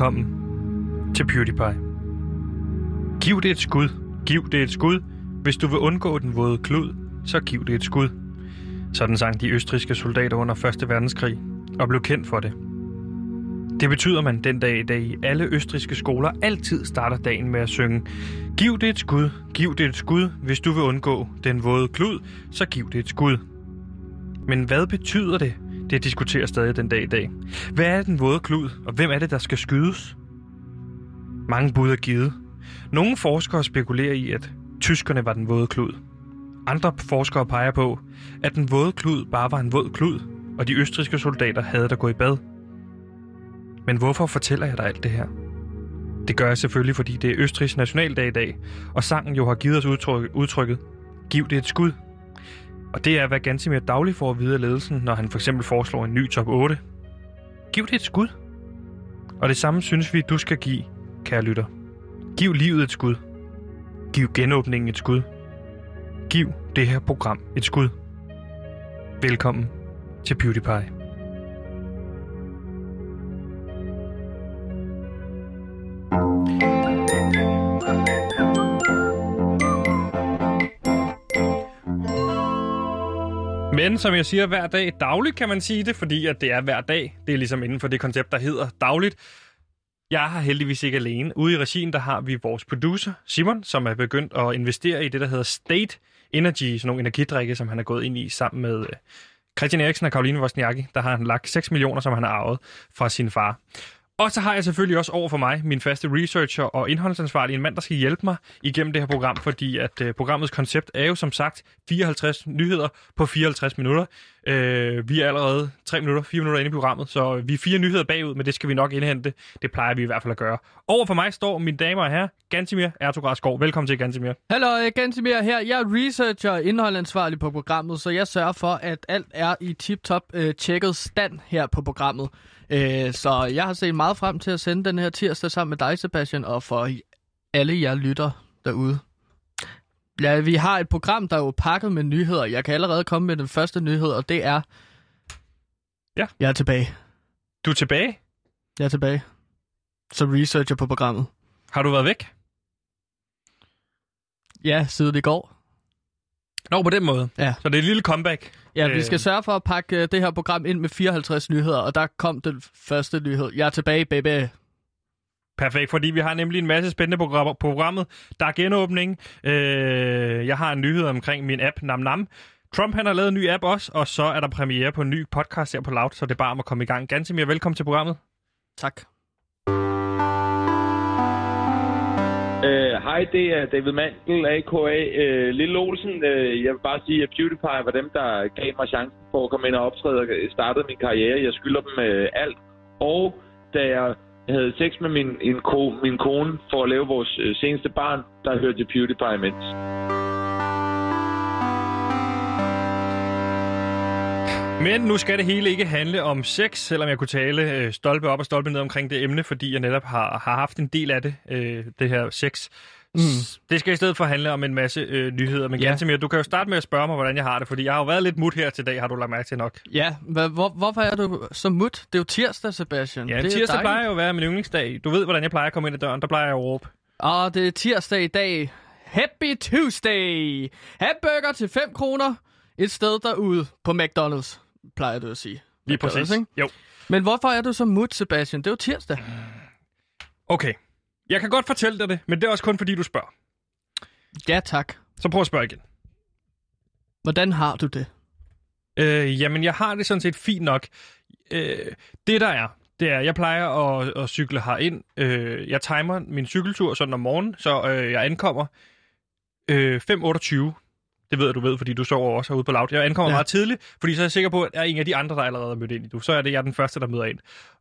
Velkommen til PewDiePie. Giv det et skud. Giv det et skud. Hvis du vil undgå den våde klud, så giv det et skud. Sådan sang de østriske soldater under 1. verdenskrig og blev kendt for det. Det betyder, man den dag i dag i alle østriske skoler altid starter dagen med at synge Giv det et skud, giv det et skud. Hvis du vil undgå den våde klud, så giv det et skud. Men hvad betyder det? Det diskuterer stadig den dag i dag. Hvad er den våde klud, og hvem er det, der skal skydes? Mange bud er givet. Nogle forskere spekulerer i, at tyskerne var den våde klud. Andre forskere peger på, at den våde klud bare var en våd klud, og de østriske soldater havde der gå i bad. Men hvorfor fortæller jeg dig alt det her? Det gør jeg selvfølgelig, fordi det er Østrigs nationaldag i dag, og sangen jo har givet os udtryk, udtrykket Giv det et skud. Og det er, hvad Gansimir dagligt får at vide af ledelsen, når han for eksempel foreslår en ny top 8. Giv det et skud. Og det samme synes vi, du skal give, kære lytter. Giv livet et skud. Giv genåbningen et skud. Giv det her program et skud. Velkommen til PewDiePie. Men som jeg siger hver dag, dagligt kan man sige det, fordi at det er hver dag. Det er ligesom inden for det koncept, der hedder dagligt. Jeg har heldigvis ikke alene. Ude i regien, der har vi vores producer, Simon, som er begyndt at investere i det, der hedder State Energy, sådan nogle energidrikke, som han er gået ind i sammen med øh, Christian Eriksen og Karoline Wozniacki. Der har han lagt 6 millioner, som han har arvet fra sin far. Og så har jeg selvfølgelig også over for mig min faste researcher og indholdsansvarlig, en mand, der skal hjælpe mig igennem det her program, fordi at øh, programmets koncept er jo som sagt 54 nyheder på 54 minutter. Øh, vi er allerede 3 minutter, 4 minutter inde i programmet, så vi er fire nyheder bagud, men det skal vi nok indhente. Det plejer vi i hvert fald at gøre. Over for mig står mine damer og herrer, Gantimir Ertugradskov. Velkommen til, Gantimir. Hallo, øh, Gantimir her. Jeg er researcher og indholdansvarlig på programmet, så jeg sørger for, at alt er i tip-top øh, tjekket stand her på programmet. Øh, så jeg har set meget frem til at sende den her tirsdag sammen med dig, Sebastian, og for alle jer lytter derude. Ja, vi har et program, der er jo pakket med nyheder. Jeg kan allerede komme med den første nyhed, og det er... Ja. Jeg er tilbage. Du er tilbage? Jeg er tilbage. Som researcher på programmet. Har du været væk? Ja, siden i går. Nå, på den måde. Ja. Så det er et lille comeback. Ja, vi skal sørge for at pakke det her program ind med 54 nyheder, og der kom den første nyhed. Jeg er tilbage, baby. Perfekt, fordi vi har nemlig en masse spændende programmer på programmet. Der er genåbning. Øh, jeg har en nyhed omkring min app Nam Nam. Trump han har lavet en ny app også, og så er der premiere på en ny podcast her på Loud, så det er bare om at komme i gang. Ganske mere velkommen til programmet. Tak. Øh, Hej, uh, det er David Mandel, a.k.a. Uh, øh, Lille Olsen. Uh, jeg vil bare sige, at PewDiePie var dem, der gav mig chancen for at komme ind og optræde og startede min karriere. Jeg skylder dem uh, alt. Og da jeg havde sex med min, en ko, min kone for at lave vores uh, seneste barn, der hørte jeg PewDiePie imens. Men nu skal det hele ikke handle om sex, selvom jeg kunne tale øh, stolpe op og stolpe ned omkring det emne, fordi jeg netop har, har haft en del af det, øh, det her sex. Mm. Det skal i stedet for handle om en masse øh, nyheder. Men Ja. Gantemir, du kan jo starte med at spørge mig, hvordan jeg har det, fordi jeg har jo været lidt mut her til dag, har du lagt mærke til nok. Ja, hva, hvor, hvorfor er du så mut? Det er jo tirsdag, Sebastian. Ja, det tirsdag plejer jo at være min yndlingsdag. Du ved, hvordan jeg plejer at komme ind ad døren. Der plejer jeg at råbe. Og det er tirsdag i dag. Happy Tuesday! Hamburger til 5 kroner. Et sted derude på McDonald's, plejer du at sige. Lige præcis. ikke? Jo. Men hvorfor er du så mut, Sebastian? Det er jo tirsdag. Okay. Jeg kan godt fortælle dig det, men det er også kun fordi, du spørger. Ja, tak. Så prøv at spørge igen. Hvordan har du det? Øh, jamen, jeg har det sådan set fint nok. Øh, det der er, det er, jeg plejer at, at cykle herind. Øh, jeg timer min cykeltur sådan om morgenen, så øh, jeg ankommer øh, 5.28. Det ved jeg, du ved, fordi du sover også herude på Loud. Jeg ankommer ja. Meget tidligt, fordi så er jeg sikker på, at jeg er en af de andre, der allerede er mødt ind i du. Så er det jeg er den første, der møder ind.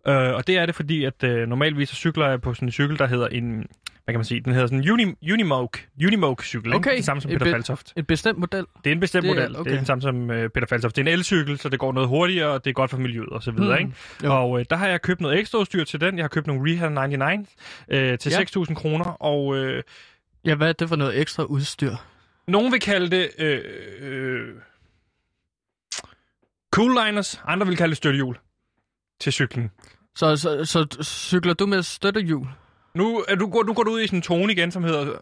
Øh, og det er det, fordi at øh, normalvis så cykler jeg på sådan en cykel, der hedder en... Hvad kan man sige? Den hedder sådan en Uni, Unimoke, Unimoke cykel. Okay. Det samme som Et Peter Faltoft. En bestemt model? Det er en bestemt Det model. Det okay. er den samme som øh, Peter Faltoft. Det er en elcykel, så det går noget hurtigere, og det er godt for miljøet og så videre, Hmm. ikke? Jo. Og øh, der har jeg købt noget ekstra udstyr til den. Jeg har købt nogle Rehab 99 øh, til Ja. 6.000 kroner, og øh, Ja, hvad er det for noget ekstra udstyr? Nogen vil kalde det øh, øh, cool liners, andre vil kalde det støttehjul til cyklen. Så, så, så cykler du med støttehjul? Nu, er du, nu går du ud i sådan en tone igen, som hedder,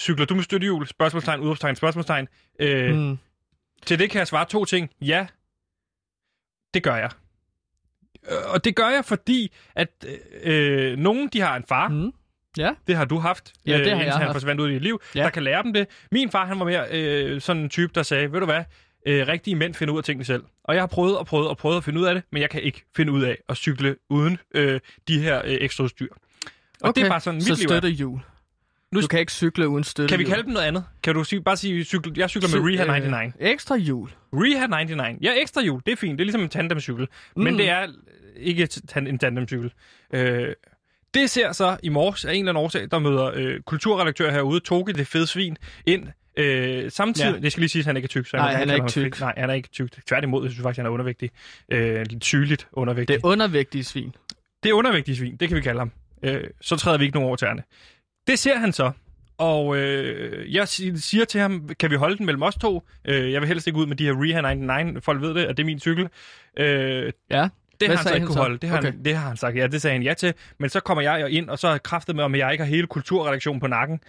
cykler du med støttehjul? Spørgsmålstegn, udråbstegn, spørgsmålstegn. Øh, Mm. Til det kan jeg svare to ting. Ja, det gør jeg. Øh, Og det gør jeg, fordi at øh, nogen, de har en far. Mm. Ja. Det har du haft, Ja, det har indtil jeg han haft. forsvandt ud i dit liv. Ja. Der kan lære dem det. Min far, han var mere øh, sådan en type, der sagde, ved du hvad, øh, rigtige mænd finder ud af tingene selv. Og jeg har prøvet og prøvet og prøvet at finde ud af det, men jeg kan ikke finde ud af at cykle uden øh, de her øh, ekstra udstyr. Og okay. det er bare sådan, mit så liv er. støttehjul. Nu- Du kan ikke cykle uden støttehjul. Kan vi kalde dem noget andet? Kan du sige, bare sige, cykel, jeg cykler med Reha øh, 99? Ekstra hjul. Reha 99. Ja, ekstra hjul, det er fint. Det er ligesom en tandemcykel. Mm. Men det er ikke tan- en tandemcykel. Øh, det ser så i morges af en eller anden årsag, der møder øh, kulturredaktør herude, Toge, det fede svin, ind. Øh, samtidig, Ja. ja. det skal lige sige, at han ikke er tyk. Så Nej, han er ikke tyk. Nej, han er ikke tyk. Tværtimod, jeg synes faktisk, han er undervægtig. Øh, lidt sygeligt undervægtig. Det er undervægtige svin. Det er undervægtig svin, det kan vi kalde ham. Øh, så træder vi ikke nogen over tæerne. Det ser han så. Og øh, jeg si- siger til ham, kan vi holde den mellem os to? Øh, jeg vil helst ikke ud med de her Reha 99. Folk ved det, at det er min cykel. Øh, det har han så ikke han kunne holde. Det har, okay. Han, det har han sagt. Ja, det sagde han ja til. Men så kommer jeg jo ind, og så er kraftet med, om jeg ikke har hele kulturredaktionen på nakken.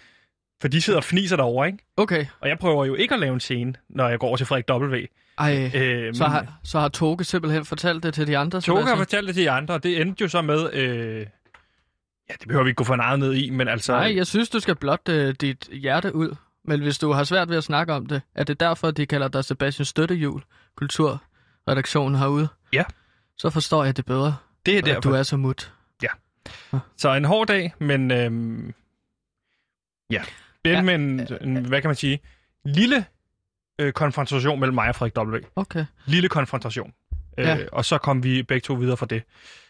For de sidder og fniser derovre, ikke? Okay. Og jeg prøver jo ikke at lave en scene, når jeg går over til Frederik W. Ej, Øh, så har, så har Toge simpelthen fortalt det til de andre? Toge har fortalt det til de andre, og det endte jo så med... Øh, ja, det behøver vi ikke gå for meget ned i, men altså... Nej, jeg synes, du skal blot øh, dit hjerte ud. Men hvis du har svært ved at snakke om det, er det derfor, de kalder dig Sebastian Støttehjul, kulturredaktionen herude? Ja. Så forstår jeg det bedre, det er derfor. du er så mut. Så en hård dag, men øhm, ja. Det Ja. ja. med en, en, hvad kan man sige, lille øh, konfrontation mellem mig og Frederik W. Okay. Lille konfrontation. Ja. Øh, og så kom vi begge to videre fra det.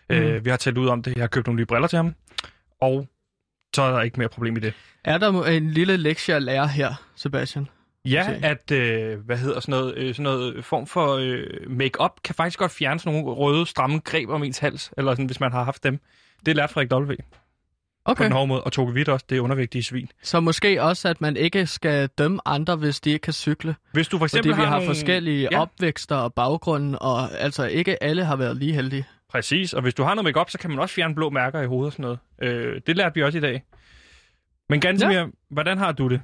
Mm. Mhm. Øh, vi har talt ud om det. Jeg har købt nogle nye briller til ham. Og så er der ikke mere problem i det. Er der en lille lektie at lære her, Sebastian? Ja, at, øh, hvad hedder sådan noget, øh, sådan noget form for øh, make-up kan faktisk godt fjerne sådan nogle røde, stramme greb om ens hals, eller sådan, hvis man har haft dem. Det lærte Frederik W. på Okay. den hårde måde, og Toge Witt også, det er undervægtige svin. Så måske også, at man ikke skal dømme andre, hvis de ikke kan cykle. Hvis du for Fordi eksempel vi har nogle... forskellige Ja. opvækster og baggrunden, og altså ikke alle har været lige heldige. Præcis, og hvis du har noget makeup, så kan man også fjerne blå mærker i hovedet og sådan noget. Øh, det lærte vi også i dag. Men Gansimir, ja. hvordan har du det?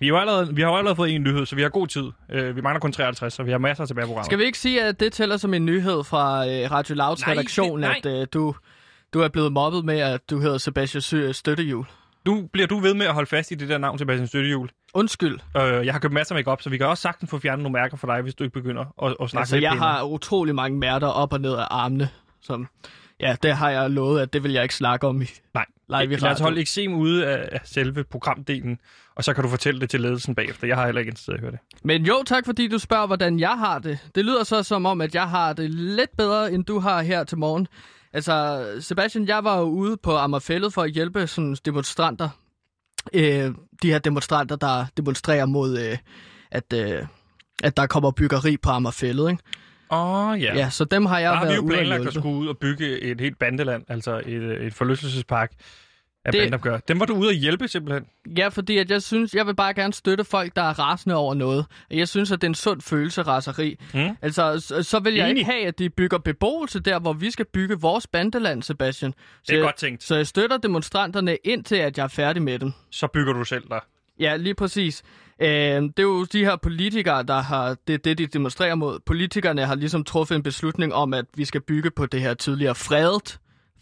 Vi har jo allerede, vi har jo allerede fået en nyhed, så vi har god tid. Øh, vi mangler kun 53, så vi har masser tilbage på programmet. Skal vi ikke sige, at det tæller som en nyhed fra øh, Radio Louds Nej, redaktion, det- at øh, du, du er blevet mobbet med, at du hedder Sebastian Støttehjul? Nu bliver du ved med at holde fast i det der navn, Sebastian Støttehjul. Undskyld. Øh, jeg har købt masser af makeup, så vi kan også sagtens få fjernet nogle mærker for dig, hvis du ikke begynder at, at snakke Altså, lidt jeg pænere. har utrolig mange mærter op og ned af armene, som... Ja, det har jeg lovet, at det vil jeg ikke snakke om i Nej, live i lad os holde eksem ude af, selve programdelen, og så kan du fortælle det til ledelsen bagefter. Jeg har heller ikke interesseret at høre det. Men jo, tak fordi du spørger, hvordan jeg har det. Det lyder så som om, at jeg har det lidt bedre, end du har her til morgen. Altså, Sebastian, jeg var jo ude på Ammerfællet for at hjælpe sådan demonstranter. Øh, de her demonstranter, der demonstrerer mod, øh, at, øh, at der kommer byggeri på Ammerfællet, ikke? Åh, oh, ja. Ja, så dem har jeg Der har vi været jo ude at planlagt at skulle ud og bygge et helt bandeland, altså et, et forlystelsespark af det... bandopgør. Dem var du ude at hjælpe simpelthen. Ja, fordi at jeg synes, jeg vil bare gerne støtte folk, der er rasende over noget. Jeg synes, at det er en sund følelse, raseri. Mm. Altså, så, så vil jeg Enig. ikke have, at de bygger beboelse der, hvor vi skal bygge vores bandeland, Sebastian. Så Det er jeg, godt tænkt. Så jeg støtter demonstranterne indtil, at jeg er færdig med dem. Så bygger du selv der. Ja, lige præcis. Øh, det er jo de her politikere, der har det, er det, de demonstrerer mod. Politikerne har ligesom truffet en beslutning om, at vi skal bygge på det her tidligere fredet,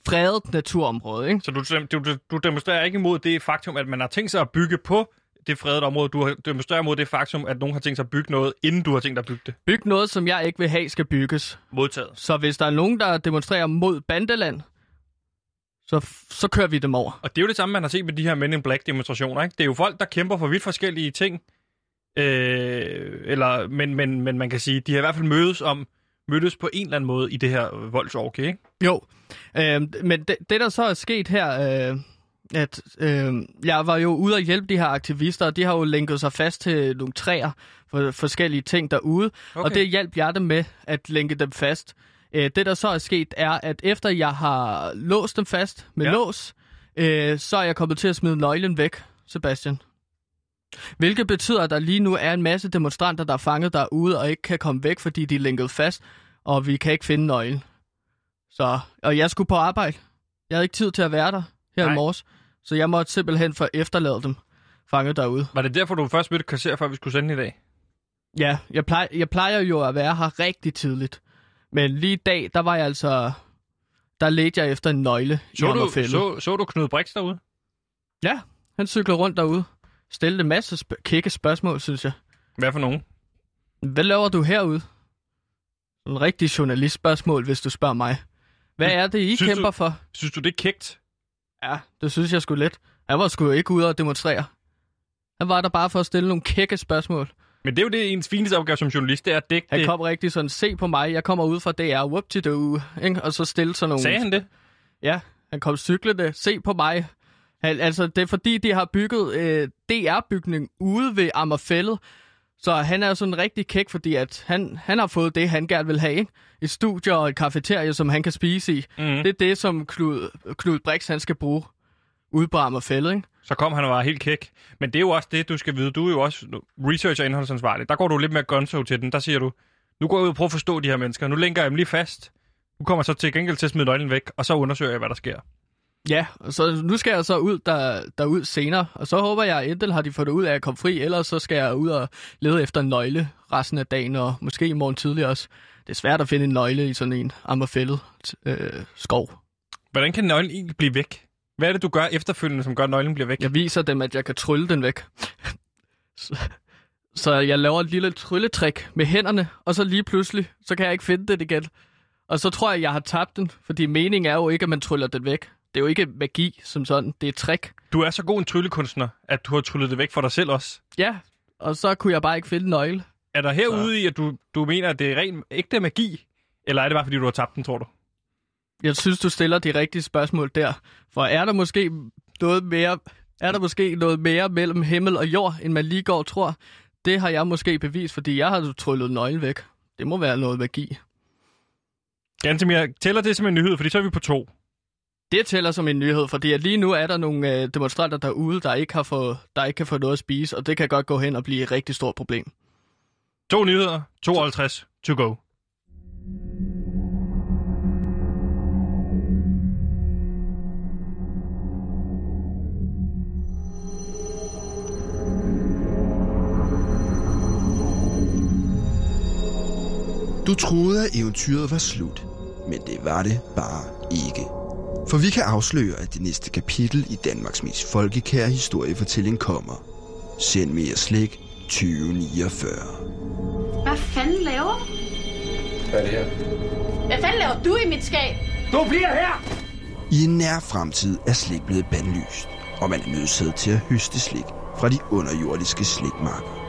fredet naturområde, ikke? Så du, du, du, demonstrerer ikke imod det faktum, at man har tænkt sig at bygge på det fredede område. Du har- demonstrerer imod det faktum, at nogen har tænkt sig at bygge noget, inden du har tænkt dig at bygge det. Byg noget, som jeg ikke vil have, skal bygges. Modtaget. Så hvis der er nogen, der demonstrerer mod bandeland, så, så kører vi dem over. Og det er jo det samme, man har set med de her Men in Black demonstrationer. Ikke? Det er jo folk, der kæmper for vidt forskellige ting. Øh, eller, men, men, men man kan sige, de har i hvert fald mødes om mødtes på en eller anden måde i det her voldsorgie, ikke? Jo, øh, men det, det der så er sket her, øh, at øh, jeg var jo ude og hjælpe de her aktivister, og de har jo lænket sig fast til nogle træer for forskellige ting derude, okay. og det hjalp jeg dem med at lænke dem fast. Øh, det der så er sket er, at efter jeg har låst dem fast med Ja. lås, øh, så er jeg kommet til at smide nøglen væk, Sebastian. Hvilket betyder, at der lige nu er en masse demonstranter, der er fanget derude og ikke kan komme væk, fordi de er lænket fast, og vi kan ikke finde nøglen. Så, og jeg skulle på arbejde. Jeg havde ikke tid til at være der her Nej. i morges, så jeg måtte simpelthen få efterlade dem fanget derude. Var det derfor, du først mødte kvarter, før vi skulle sende i dag? Ja, jeg plejer, jeg plejer jo at være her rigtig tidligt. Men lige i dag, der var jeg altså... Der ledte jeg efter en nøgle i Så du, så, så du Knud Brix derude? Ja, han cyklede rundt derude. Stillede en masse sp- kække spørgsmål, synes jeg. Hvad for nogen? Hvad laver du herude? En rigtig journalistspørgsmål, hvis du spørger mig. Hvad er det, I Synes du- kæmper for? Synes du, det er kægt? Ja, det synes jeg sgu lidt. Han var sgu ikke ude og demonstrere. Han var der bare for at stille nogle kække spørgsmål. Men det er jo det, ens fineste opgave som journalist, det er at dække Han det. kom rigtig sådan, se på mig, jeg kommer ud fra DR, whoop to do, ikke? og så stille sådan nogle... Sagde han det? Ja, han kom cyklende, se på mig. Han, altså, det er fordi, de har bygget øh, DR-bygning ude ved Ammerfællet, så han er sådan rigtig kæk, fordi at han, han har fået det, han gerne vil have, ikke? Et studie og et kafeterie, som han kan spise i. Mm. Det er det, som Knud, Knud Brix, han skal bruge ude på Ammerfællet, ikke? Så kom han og var helt kæk. Men det er jo også det, du skal vide. Du er jo også research- og indholdsansvarlig. Der går du lidt mere gunso til den. Der siger du, nu går jeg ud og prøver at forstå de her mennesker. Nu lænker jeg dem lige fast. Du kommer så til gengæld til at smide nøglen væk, og så undersøger jeg, hvad der sker. Ja, så nu skal jeg så ud der, derud senere, og så håber jeg, at enten har de fået det ud af at komme fri, ellers så skal jeg ud og lede efter en nøgle resten af dagen, og måske i morgen tidlig også. Det er svært at finde en nøgle i sådan en ammerfældet øh, skov. Hvordan kan nøglen egentlig blive væk? Hvad er det, du gør efterfølgende, som gør, at nøglen bliver væk? Jeg viser dem, at jeg kan trylle den væk. så, så jeg laver et lille trylletrik med hænderne, og så lige pludselig, så kan jeg ikke finde den igen. Og så tror jeg, jeg har tabt den, fordi meningen er jo ikke, at man tryller den væk. Det er jo ikke magi som sådan, det er et trick. Du er så god en tryllekunstner, at du har tryllet det væk for dig selv også. Ja, og så kunne jeg bare ikke finde nøgle. Er der herude i, at du, du mener, at det er ren ægte magi? Eller er det bare, fordi du har tabt den, tror du? Jeg synes, du stiller de rigtige spørgsmål der. For er der måske noget mere, er der måske noget mere mellem himmel og jord, end man lige går tror? Det har jeg måske bevist, fordi jeg har tryllet nøglen væk. Det må være noget magi. Gantemir, tæller det som en nyhed, fordi så er vi på to. Det tæller som en nyhed, fordi at lige nu er der nogle øh, demonstranter derude, der ikke, har fået, der ikke kan få noget at spise, og det kan godt gå hen og blive et rigtig stort problem. To nyheder, 52 to go. Du troede, at eventyret var slut, men det var det bare ikke. For vi kan afsløre, at det næste kapitel i Danmarks mest folkekære historiefortælling kommer. Send mere slik 2049. Hvad fanden laver du? Hvad er det her? Hvad fanden laver du i mit skab? I en nær fremtid er slik blevet bandlyst, og man er nødsaget til at høste slik fra de underjordiske slikmarker.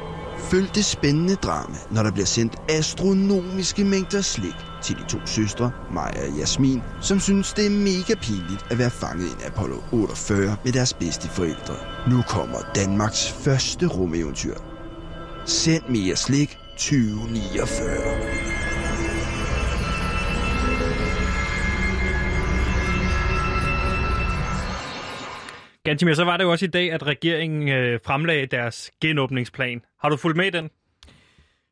Følg det spændende drama, når der bliver sendt astronomiske mængder slik til de to søstre, Maja og Jasmin, som synes, det er mega pinligt at være fanget i en Apollo 48 med deres bedste forældre. Nu kommer Danmarks første rumeventyr. Send mere slik 2049. Gantimir, så var det jo også i dag, at regeringen øh, fremlagde deres genåbningsplan. Har du fulgt med i den?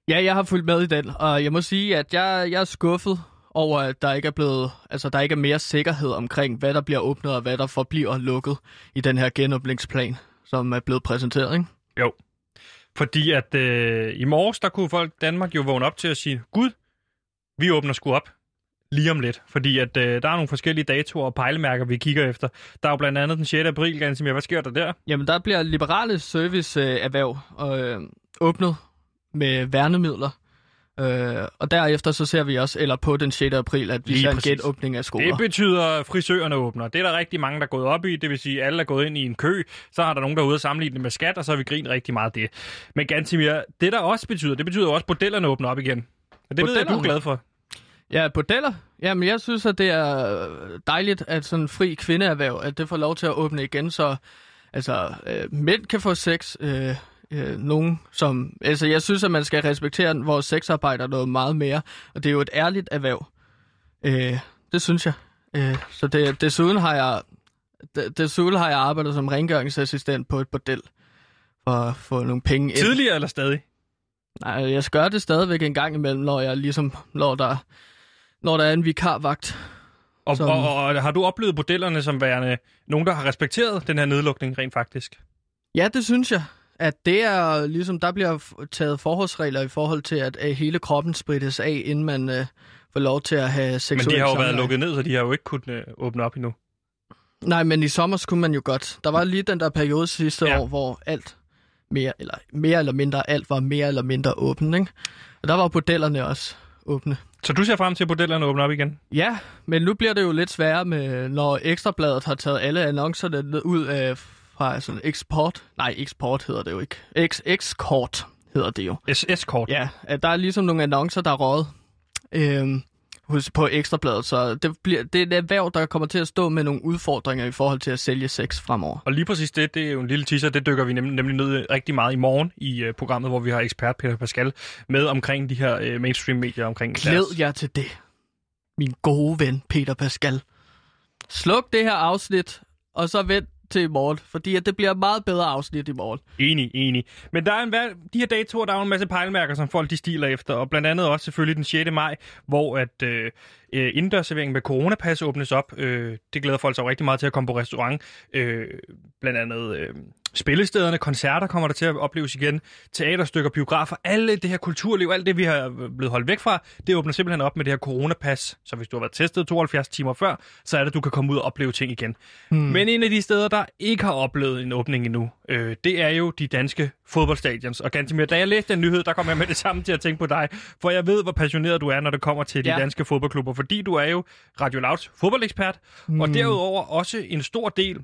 Ja, jeg har fulgt med i den, og jeg må sige, at jeg, jeg er skuffet over, at der ikke er blevet, altså der ikke er mere sikkerhed omkring, hvad der bliver åbnet og hvad der forbliver lukket i den her genåbningsplan, som er blevet præsenteret, ikke? Jo. Fordi at øh, i morges, der kunne folk i Danmark jo vågne op til at sige, Gud, vi åbner sgu op lige om lidt. Fordi at øh, der er nogle forskellige datoer og pejlemærker, vi kigger efter. Der er jo blandt andet den 6. april, Gansimir. Hvad sker der der? Jamen, der bliver liberale serviceerhverv øh, åbnet med værnemidler. Øh, og derefter så ser vi også, eller på den 6. april, at vi Lige ser en præcis. genåbning af skoler. Det betyder, at frisørerne åbner. Det er der rigtig mange, der er gået op i. Det vil sige, at alle er gået ind i en kø. Så har der nogen, der er ude og sammenligne det med skat, og så har vi grint rigtig meget af det. Men Gantimir, det der også betyder, det betyder også, at bordellerne åbner op igen. Og det ved jeg, du er glad for. Ja, bordeller. Jamen, jeg synes, at det er dejligt, at sådan en fri kvindeerhverv, at det får lov til at åbne igen, så altså, øh, mænd kan få sex. Øh, øh, nogen, som... Altså, jeg synes, at man skal respektere vores sexarbejder noget meget mere, og det er jo et ærligt erhverv. Øh, det synes jeg. Øh, så det, desuden har jeg... de- Desuden har jeg arbejdet som rengøringsassistent på et bordel for at få nogle penge ind. Tidligere eller stadig? Nej, jeg gør det stadigvæk en gang imellem, når jeg ligesom, når der, når der er en vikarvagt. Og, Som- og, og har du oplevet bordellerne som værende nogen, der har respekteret den her nedlukning rent faktisk? Ja, det synes jeg. At det er ligesom, der bliver taget forholdsregler i forhold til, at, at hele kroppen sprittes af, inden man øh, får lov til at have Men seksuel de har jo været samleje. lukket ned, så de har jo ikke kunnet øh, åbne op endnu. Nej, men i sommer skulle man jo godt. Der var lige den der periode sidste ja. år, hvor alt mere eller, mere eller mindre alt var mere eller mindre åbent, ikke? Og der var bordellerne også åbne. Så du ser frem til, at bordellerne åbner op igen? Ja, men nu bliver det jo lidt sværere, med, når Ekstrabladet har taget alle annoncerne ud af fra sådan eksport. Nej, eksport hedder det jo ikke. Ex, ekskort hedder det jo. SS-kort. Ja, at der er ligesom nogle annoncer, der er røget øhm, hos, på Ekstrabladet, så det, bliver, det er et erhverv, der kommer til at stå med nogle udfordringer i forhold til at sælge sex fremover. Og lige præcis det, det er jo en lille teaser, det dykker vi nem- nemlig ned rigtig meget i morgen i uh, programmet, hvor vi har ekspert Peter Pascal med omkring de her uh, mainstream-medier omkring Glæd deres- jer til det, min gode ven Peter Pascal. Sluk det her afsnit, og så vent til i morgen, fordi at det bliver et meget bedre afsnit i morgen. Enig, enig. Men der er en, de her datoer, der er jo en masse pejlemærker, som folk de stiler efter, og blandt andet også selvfølgelig den 6. maj, hvor at øh, øh, indendørsserveringen med coronapas åbnes op. Øh, det glæder folk sig jo rigtig meget til at komme på restaurant. Øh, blandt andet øh, spillestederne, koncerter kommer der til at opleves igen, teaterstykker, biografer, alle det her kulturliv, alt det, vi har blevet holdt væk fra, det åbner simpelthen op med det her coronapas. Så hvis du har været testet 72 timer før, så er det, du kan komme ud og opleve ting igen. Hmm. Men en af de steder, der ikke har oplevet en åbning endnu, øh, det er jo de danske fodboldstadions. Og Gantimir, da jeg læste den nyhed, der kom jeg med det samme til at tænke på dig, for jeg ved, hvor passioneret du er, når det kommer til de Ja. danske fodboldklubber, fordi du er jo Radio Louds fodboldekspert, hmm. og derudover også en stor del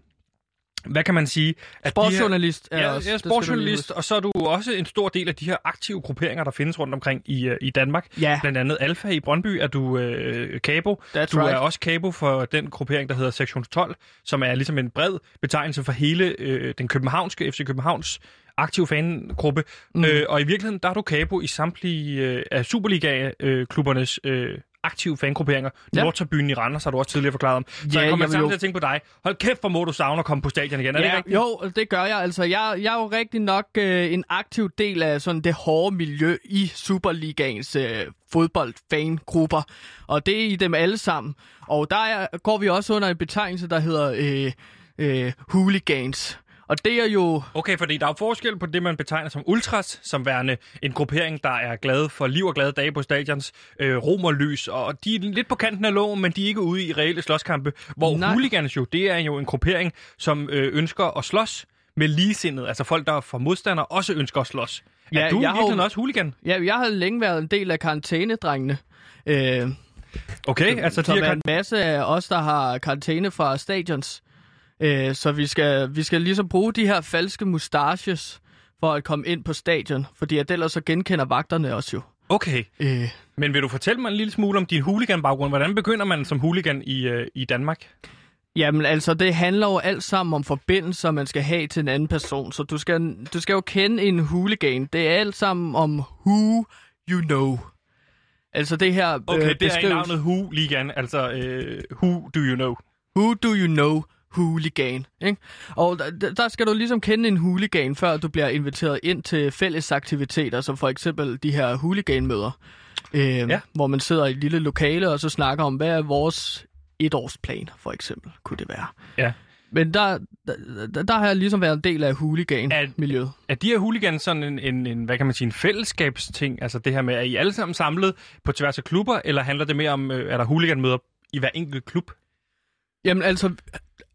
hvad kan man sige? At Sportsjournalist de er her, også. ja, sportsjournalist, og så er du også en stor del af de her aktive grupperinger, der findes rundt omkring i, øh, i Danmark. Ja. Blandt andet Alfa i Brøndby er du øh, kabo. That's du er right. også kabo for den gruppering, der hedder Sektion 12, som er ligesom en bred betegnelse for hele øh, den københavnske, FC Københavns aktive fangruppe. Mm. Øh, og i virkeligheden, der er du kabo i samtlige øh, af Superliga-klubbernes øh, aktive fangrupperinger. Ja. Nordtabyen i Randers har du også tidligere forklaret om. Så Ja, jeg kommer jeg sammen jo- til at tænke på dig. Hold kæft, hvor må du savne at komme på stadion igen. Er det Ja, ikke rigtigt? jo, det gør jeg. Altså, jeg, jeg er jo rigtig nok øh, en aktiv del af sådan det hårde miljø i Superligaens øh, fodboldfangrupper. Og det er i dem alle sammen. Og der er, går vi også under en betegnelse, der hedder øh, øh, hooligans. Og det er jo... Okay, fordi der er jo forskel på det, man betegner som ultras, som værende en gruppering, der er glade for liv og glade dage på stadions, øh, romerlys, og de er lidt på kanten af loven, men de er ikke ude i reelle slåskampe. Hvor Nej. Hooligans jo, det er jo en gruppering, som øh, ønsker at slås med ligesindede, altså folk, der er for modstandere, også ønsker at slås. Ja, er du jeg har virkelig jo- også hooligan? Ja, jeg har længe været en del af karantænedrengene. Øh, Okay, altså de som er en masse af os, der har karantæne fra stadions. Øh, så vi skal, vi skal ligesom bruge de her falske mustaches for at komme ind på stadion, fordi at ellers så genkender vagterne os jo. Okay, Øh, men vil du fortælle mig en lille smule om din hooligan-baggrund? Hvordan begynder man som hooligan i, øh, i Danmark? jamen altså, det handler jo alt sammen om forbindelser, man skal have til en anden person. Så du skal, du skal jo kende en hooligan. Det er alt sammen om who you know. Altså det her Okay, øh, det er i beskrives- navnet hooligan, altså øh, who do you know? Who do you know? Hooligan. Ikke? Og der, der skal du ligesom kende en hooligan, før du bliver inviteret ind til fælles aktiviteter, som for eksempel de her hooliganmøder, øh, ja. hvor man sidder i et lille lokale og så snakker om, hvad er vores etårsplan, for eksempel, kunne det være. Ja. Men der, der, der, har jeg ligesom været en del af hooligan-miljøet. Er de her hooligans sådan en, en, en, hvad kan man sige, en fællesskabsting? Altså det her med, er I alle sammen samlet på tværs af klubber, eller handler det mere om, øh, er der hooliganmøder i hver enkelt klub? Jamen altså,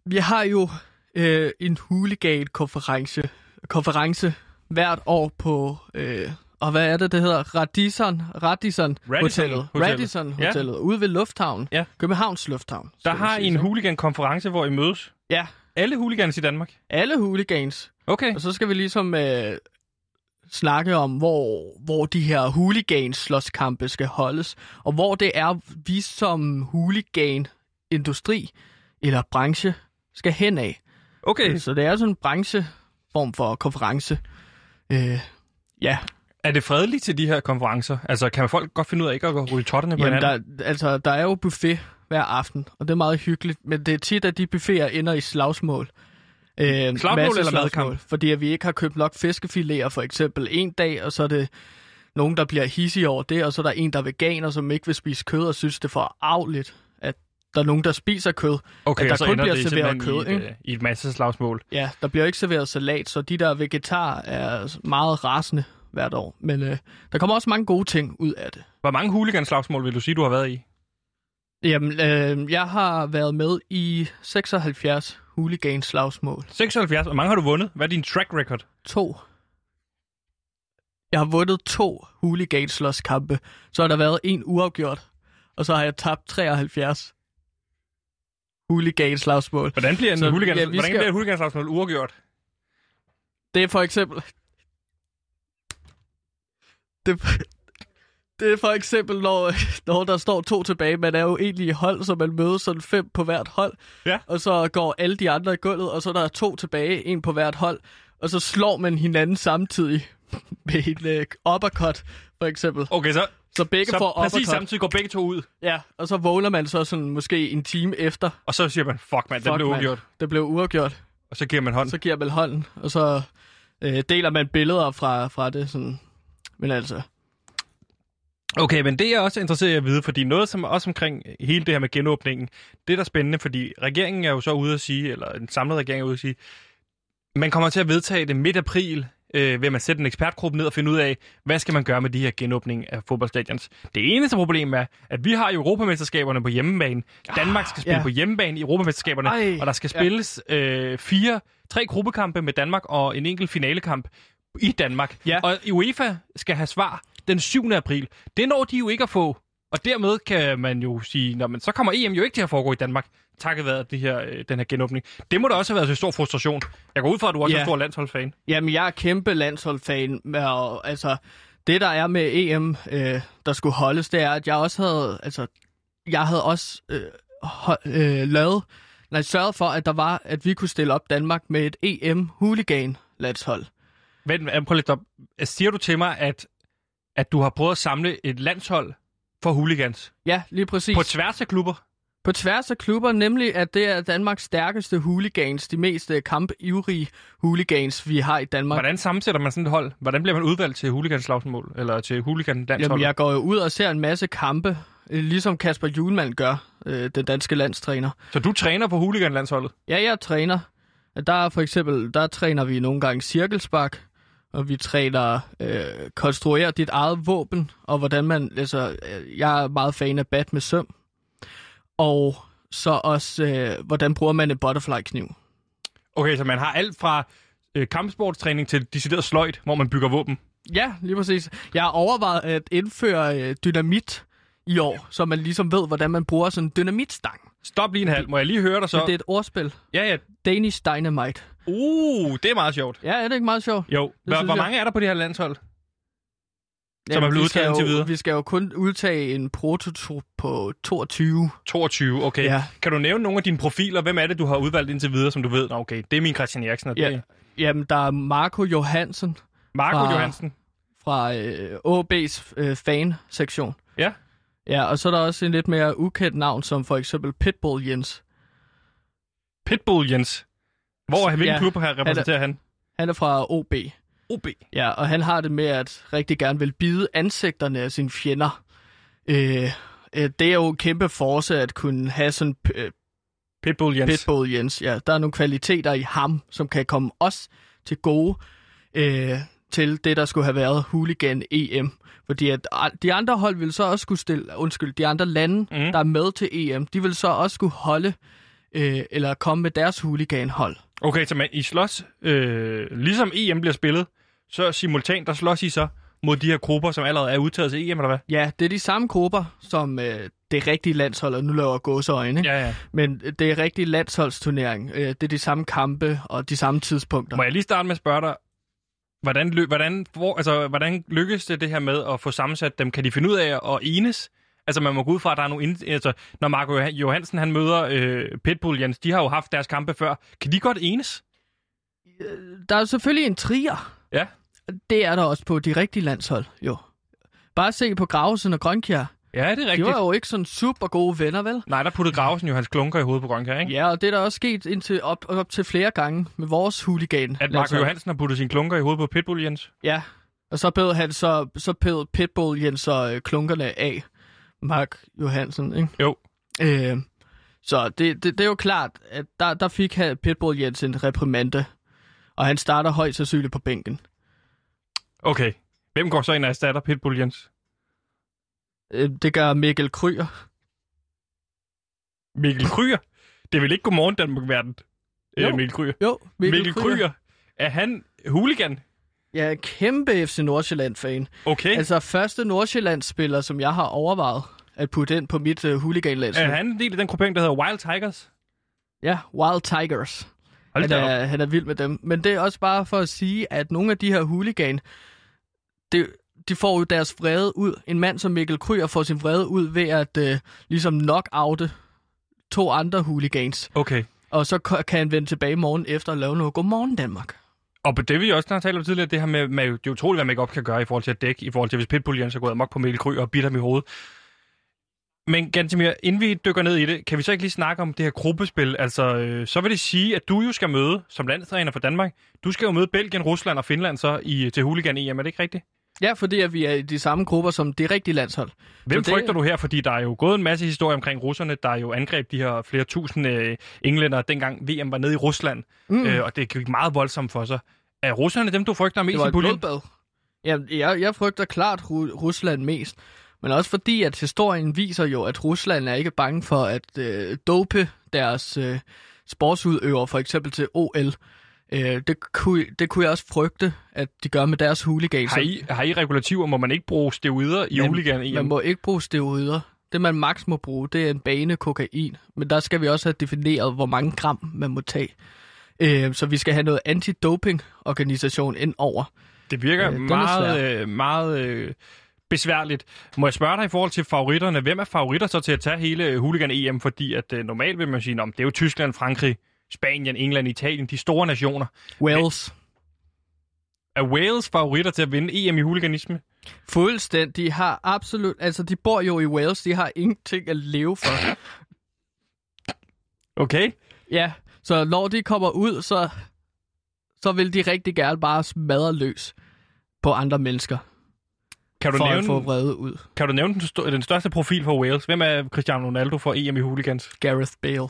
vi har jo øh, en hooligan-konference konference hvert år på... Øh, og hvad er det, det hedder? Radisson, Radisson, Hotellet. Hotellet. Radisson Ja. Hotellet, ude ved Lufthavn. Ja. Københavns Lufthavn. Der har I en så. hooligan-konference, hvor I mødes. Ja, Alle hooligans i Danmark. alle hooligans. Okay. Og så skal vi ligesom øh, snakke om, hvor, hvor de her hooligans-slåskampe skal holdes, og hvor det er, vi som hooligan-industri eller branche skal hen af. Okay. Så det er sådan en brancheform for konference. Øh, ja, Er det fredeligt til de her konferencer? Altså kan folk godt finde ud af ikke at ryge totterne på Jamen, hinanden? der, altså, der er jo buffet hver aften, og det er meget hyggeligt, men det er tit, at de buffeter ender i slagsmål. Øh, Slagsmål eller madkamp? Fordi at vi ikke har købt nok fiskefiléer for eksempel en dag, og så er det nogen, der bliver hissige over det, og så er der en, der er veganer, som ikke vil spise kød og synes, det er for afligt, at der er nogen, der spiser kød. Okay, At der kun bliver det serveret kød, i, ikke? et, øh, i et masse slagsmål. Ja, der bliver ikke serveret salat, så de der vegetar er meget rasende hvert år. Men øh, der kommer også mange gode ting ud af det. Hvor mange hooligan-slagsmål vil du sige, du har været i? Jamen, øh, jeg har været med i 76 hooligan-slagsmål. 76. Hvor mange har du vundet? Hvad er din track record? To. Jeg har vundet to hooligan-slåskampe. Så har der været en uafgjort. Og så har jeg tabt 73 hooligan-slagsmål. Hvordan bliver en Så, ja, hvordan skal- bliver et hooligan-slagsmål uafgjort? Det er for eksempel... Det, det er for eksempel, når, når der står to tilbage. Man er jo egentlig i hold, så man mødes sådan fem på hvert hold. Ja. Og så går alle de andre i gulvet, og så er der to tilbage, en på hvert hold. Og så slår man hinanden samtidig med en uh, uppercut, for eksempel. Okay, så, Så begge så får præcis uppercut. samtidig går begge to ud. Ja, og så vågner man så sådan måske en time efter. Og så siger man, fuck mand, det blev uafgjort. Det blev uafgjort. Og så giver man hånd. Så giver man hånden, og så øh, deler man billeder fra, fra det. Sådan. Men altså, Okay, men det er jeg også interesseret i at vide, fordi noget som også omkring hele det her med genåbningen, det er da spændende, fordi regeringen er jo så ude at sige, eller en samlet regering er ude at sige, man kommer til at vedtage det midt april, øh, ved at man sætte en ekspertgruppe ned og finde ud af, hvad skal man gøre med de her genåbning af fodboldstadions. Det eneste problem er, at vi har Europamesterskaberne på hjemmebane. Danmark skal spille ja. på hjemmebane i Europamesterskaberne, Ej, og der skal ja. spilles øh, fire, tre gruppekampe med Danmark og en enkelt finalekamp i Danmark. Ja. Og UEFA skal have svar den 7. april. Det når de jo ikke at få. Og dermed kan man jo sige, Nå, men så kommer EM jo ikke til at foregå i Danmark, takket være det her, øh, den her genåbning. Det må da også have været til stor frustration. Jeg går ud fra, at du også Ja. er stor landsholdsfan. jamen jeg er kæmpe landsholdfan. Og, altså, det der er med EM, øh, der skulle holdes, det er, at jeg også havde, altså, jeg havde også øh, hold, øh, lavet, nej, sørget for, at der var, at vi kunne stille op Danmark med et EM hooligan landshold. Vent, prøv lidt op. Siger du til mig, at, at du har prøvet at samle et landshold for hooligans Ja, lige præcis. på tværs af klubber? På tværs af klubber, nemlig at det er Danmarks stærkeste hooligans, de mest øh, kampivrige hooligans, vi har i Danmark. Hvordan sammensætter man sådan et hold? Hvordan bliver man udvalgt til hooliganslagsmål? Eller til hooligan-landshold? Jamen, jeg går jo ud og ser en masse kampe, øh, ligesom Kasper Julemand gør, øh, den danske landstræner. Så du træner på hooliganlandsholdet? Ja, jeg træner. Der er for eksempel, der træner vi nogle gange cirkelspark, og vi træner øh, konstruere dit eget våben, og hvordan man, altså, øh, jeg er meget fan af bat med søm, og så også, øh, hvordan bruger man en butterfly-kniv. Okay, så man har alt fra øh, kampsportstræning til decideret sløjt, hvor man bygger våben. Ja, lige præcis. Jeg har overvejet at indføre øh, dynamit i år, så man ligesom ved, hvordan man bruger sådan en dynamitstang. Stop lige en halv. Må jeg lige høre dig Så så? det er et ordspil. Ja, ja. Danish Dynamite. Uh, det er meget sjovt. Ja, er det ikke meget sjovt? Jo. Hvor, hvor mange er der på det her landshold? Som Jamen, er blevet vi skal udtaget indtil jo- videre. Vi skal jo kun udtage en prototyp på 22. 22, okay. Ja. Kan du nævne nogle af dine profiler? Hvem er det, du har udvalgt indtil videre, som du ved? Nå, okay, det er min Christian Eriksen, og det Ja. er Jamen, der er Marco Johansen Marco Fra- Johansen. fra øh, OB's øh, fan-sektion. Ja. Ja, og så er der også en lidt mere ukendt navn, som for eksempel Pitbull Jens. Pitbull Jens. Hvor er hvilken Ja, klub her repræsenterer han? Han er fra OB. OB. Ja, og han har det med at rigtig gerne vil bide ansigterne af sine fjender. Øh, øh, det er jo en kæmpe force at kunne have sådan øh, Pitbull Jens. Pitbull Jens. Ja, der er nogle kvaliteter i ham, som kan komme os til gode øh, til det, der skulle have været hooligan EM. Fordi at de andre hold vil så også skulle stille, undskyld, de andre lande, mm. der er med til EM, de vil så også skulle holde, øh, eller komme med deres hooligan-hold. Okay, så man, I slås, øh, ligesom EM bliver spillet, så simultant, der slås I så mod de her grupper, som allerede er udtaget til EM, eller hvad? Ja, det er de samme grupper, som øh, det rigtige landshold, og nu laver gåseøjne? Ja, ja. men det er rigtig landsholdsturnering. Øh, det er de samme kampe og de samme tidspunkter. Må jeg lige starte med at spørge dig, hvordan, ly- hvordan, hvor, altså, hvordan lykkes det det her med at få sammensat dem? Kan de finde ud af at enes? Altså man må gå ud fra, at der er nogle... Ind- altså, når Marco Johan- Johansen han møder øh, Pitbull Jens, de har jo haft deres kampe før. Kan de godt enes? Der er selvfølgelig en trier. Ja. Det er der også på de rigtige landshold, jo. Bare se på Gravesen og Grønkjær. Ja, det er De rigtigt. var jo ikke sådan super gode venner, vel? Nej, der puttede Gravesen jo hans klunker i hovedet på Grønkær, ikke? Ja, og det er der også sket indtil op, op til flere gange med vores hooligan. At Marco Johansen har puttet sine klunker i hovedet på Pitbull Jens. Ja, og så bed han så, så bed Pitbull Jens så øh, klunkerne af Mark Johansen, ikke? Jo. Øh, Så det, det, det er jo klart, at der, der fik Pitbull Jens en reprimande, og han starter højst sandsynligt på bænken. Okay. Hvem går så ind og erstatter Pitbull Jens? Øh, Det gør Mikkel Kryer. Mikkel Kryer? Det er vel ikke Godmorgen Danmark-verden? Jo. Øh, Mikkel Kryer. Jo, Mikkel, Mikkel Kryer. Er han hooligan? Jeg er kæmpe FC Nordsjælland-fan. Okay. Altså, første Nordsjælland-spiller, som jeg har overvejet at putte ind på mit uh, hooligan-landshold. er han en del af den gruppering, der hedder Wild Tigers? Ja, Wild Tigers. Hold Han op. er, han er vild med dem. Men det er også bare for at sige, at nogle af de her hooligan, det, de får jo deres vrede ud. En mand som Mikkel Kryer får sin vrede ud ved at uh, ligesom knock-oute to andre hooligans. Okay. Og så kan han vende tilbage morgen efter og lave noget Godmorgen Danmark. Og på det vi også har talt om tidligere, det her med, med det er utroligt, hvad make-up kan gøre i forhold til at dække, i forhold til hvis Pitbull Jens er gået amok på Mikkel Kry og bitter ham i hovedet. Men Gantemir, inden vi dykker ned i det, kan vi så ikke lige snakke om det her gruppespil? Altså, øh, så vil det sige, at du jo skal møde, som landstræner for Danmark, du skal jo møde Belgien, Rusland og Finland så i, til Hooligan EM, er det ikke rigtigt? Ja, fordi at vi er i de samme grupper som det rigtige landshold. Hvem Så det- frygter du her? Fordi der er jo gået en masse historie omkring russerne, der jo angreb de her flere tusind øh, englænder, dengang VM var nede i Rusland, mm. øh, og det gik meget voldsomt for sig. Er russerne dem, du frygter Det mest var i puljen? Ja, jeg, jeg frygter klart Ru- Rusland mest. Men også fordi, at historien viser jo, at Rusland er ikke bange for at øh, dope deres øh, sportsudøvere, for eksempel til OL. Øh, det, kunne, det kunne jeg også frygte, at de gør med deres hooligans. Har I, har I regulativer? Må man ikke bruge steroider i EM? Man må ikke bruge steroider. Det, man maks må bruge, det er en bane kokain. Men der skal vi også have defineret, hvor mange gram man må tage. Øh, så vi skal have noget antidoping-organisation ind over. Det virker Øh, meget, øh, meget øh, besværligt. Må jeg spørge dig i forhold til favoritterne? Hvem er favoritter så til at tage hele Hooligan EM? Fordi at øh, normalt vil man sige, at det er jo Tyskland, Frankrig, Spanien, England, Italien, de store nationer. Wales. Er Wales favoritter til at vinde EM i hooliganisme? Fuldstændig. De har absolut... Altså, de bor jo i Wales. De har ingenting at leve for. Okay. ja, så når de kommer ud, så, så vil de rigtig gerne bare smadre løs på andre mennesker. Kan du, for nævne, at få vrede ud. kan du nævne den, den største profil for Wales? Hvem er Cristiano Ronaldo for EM i hooligans? Gareth Bale.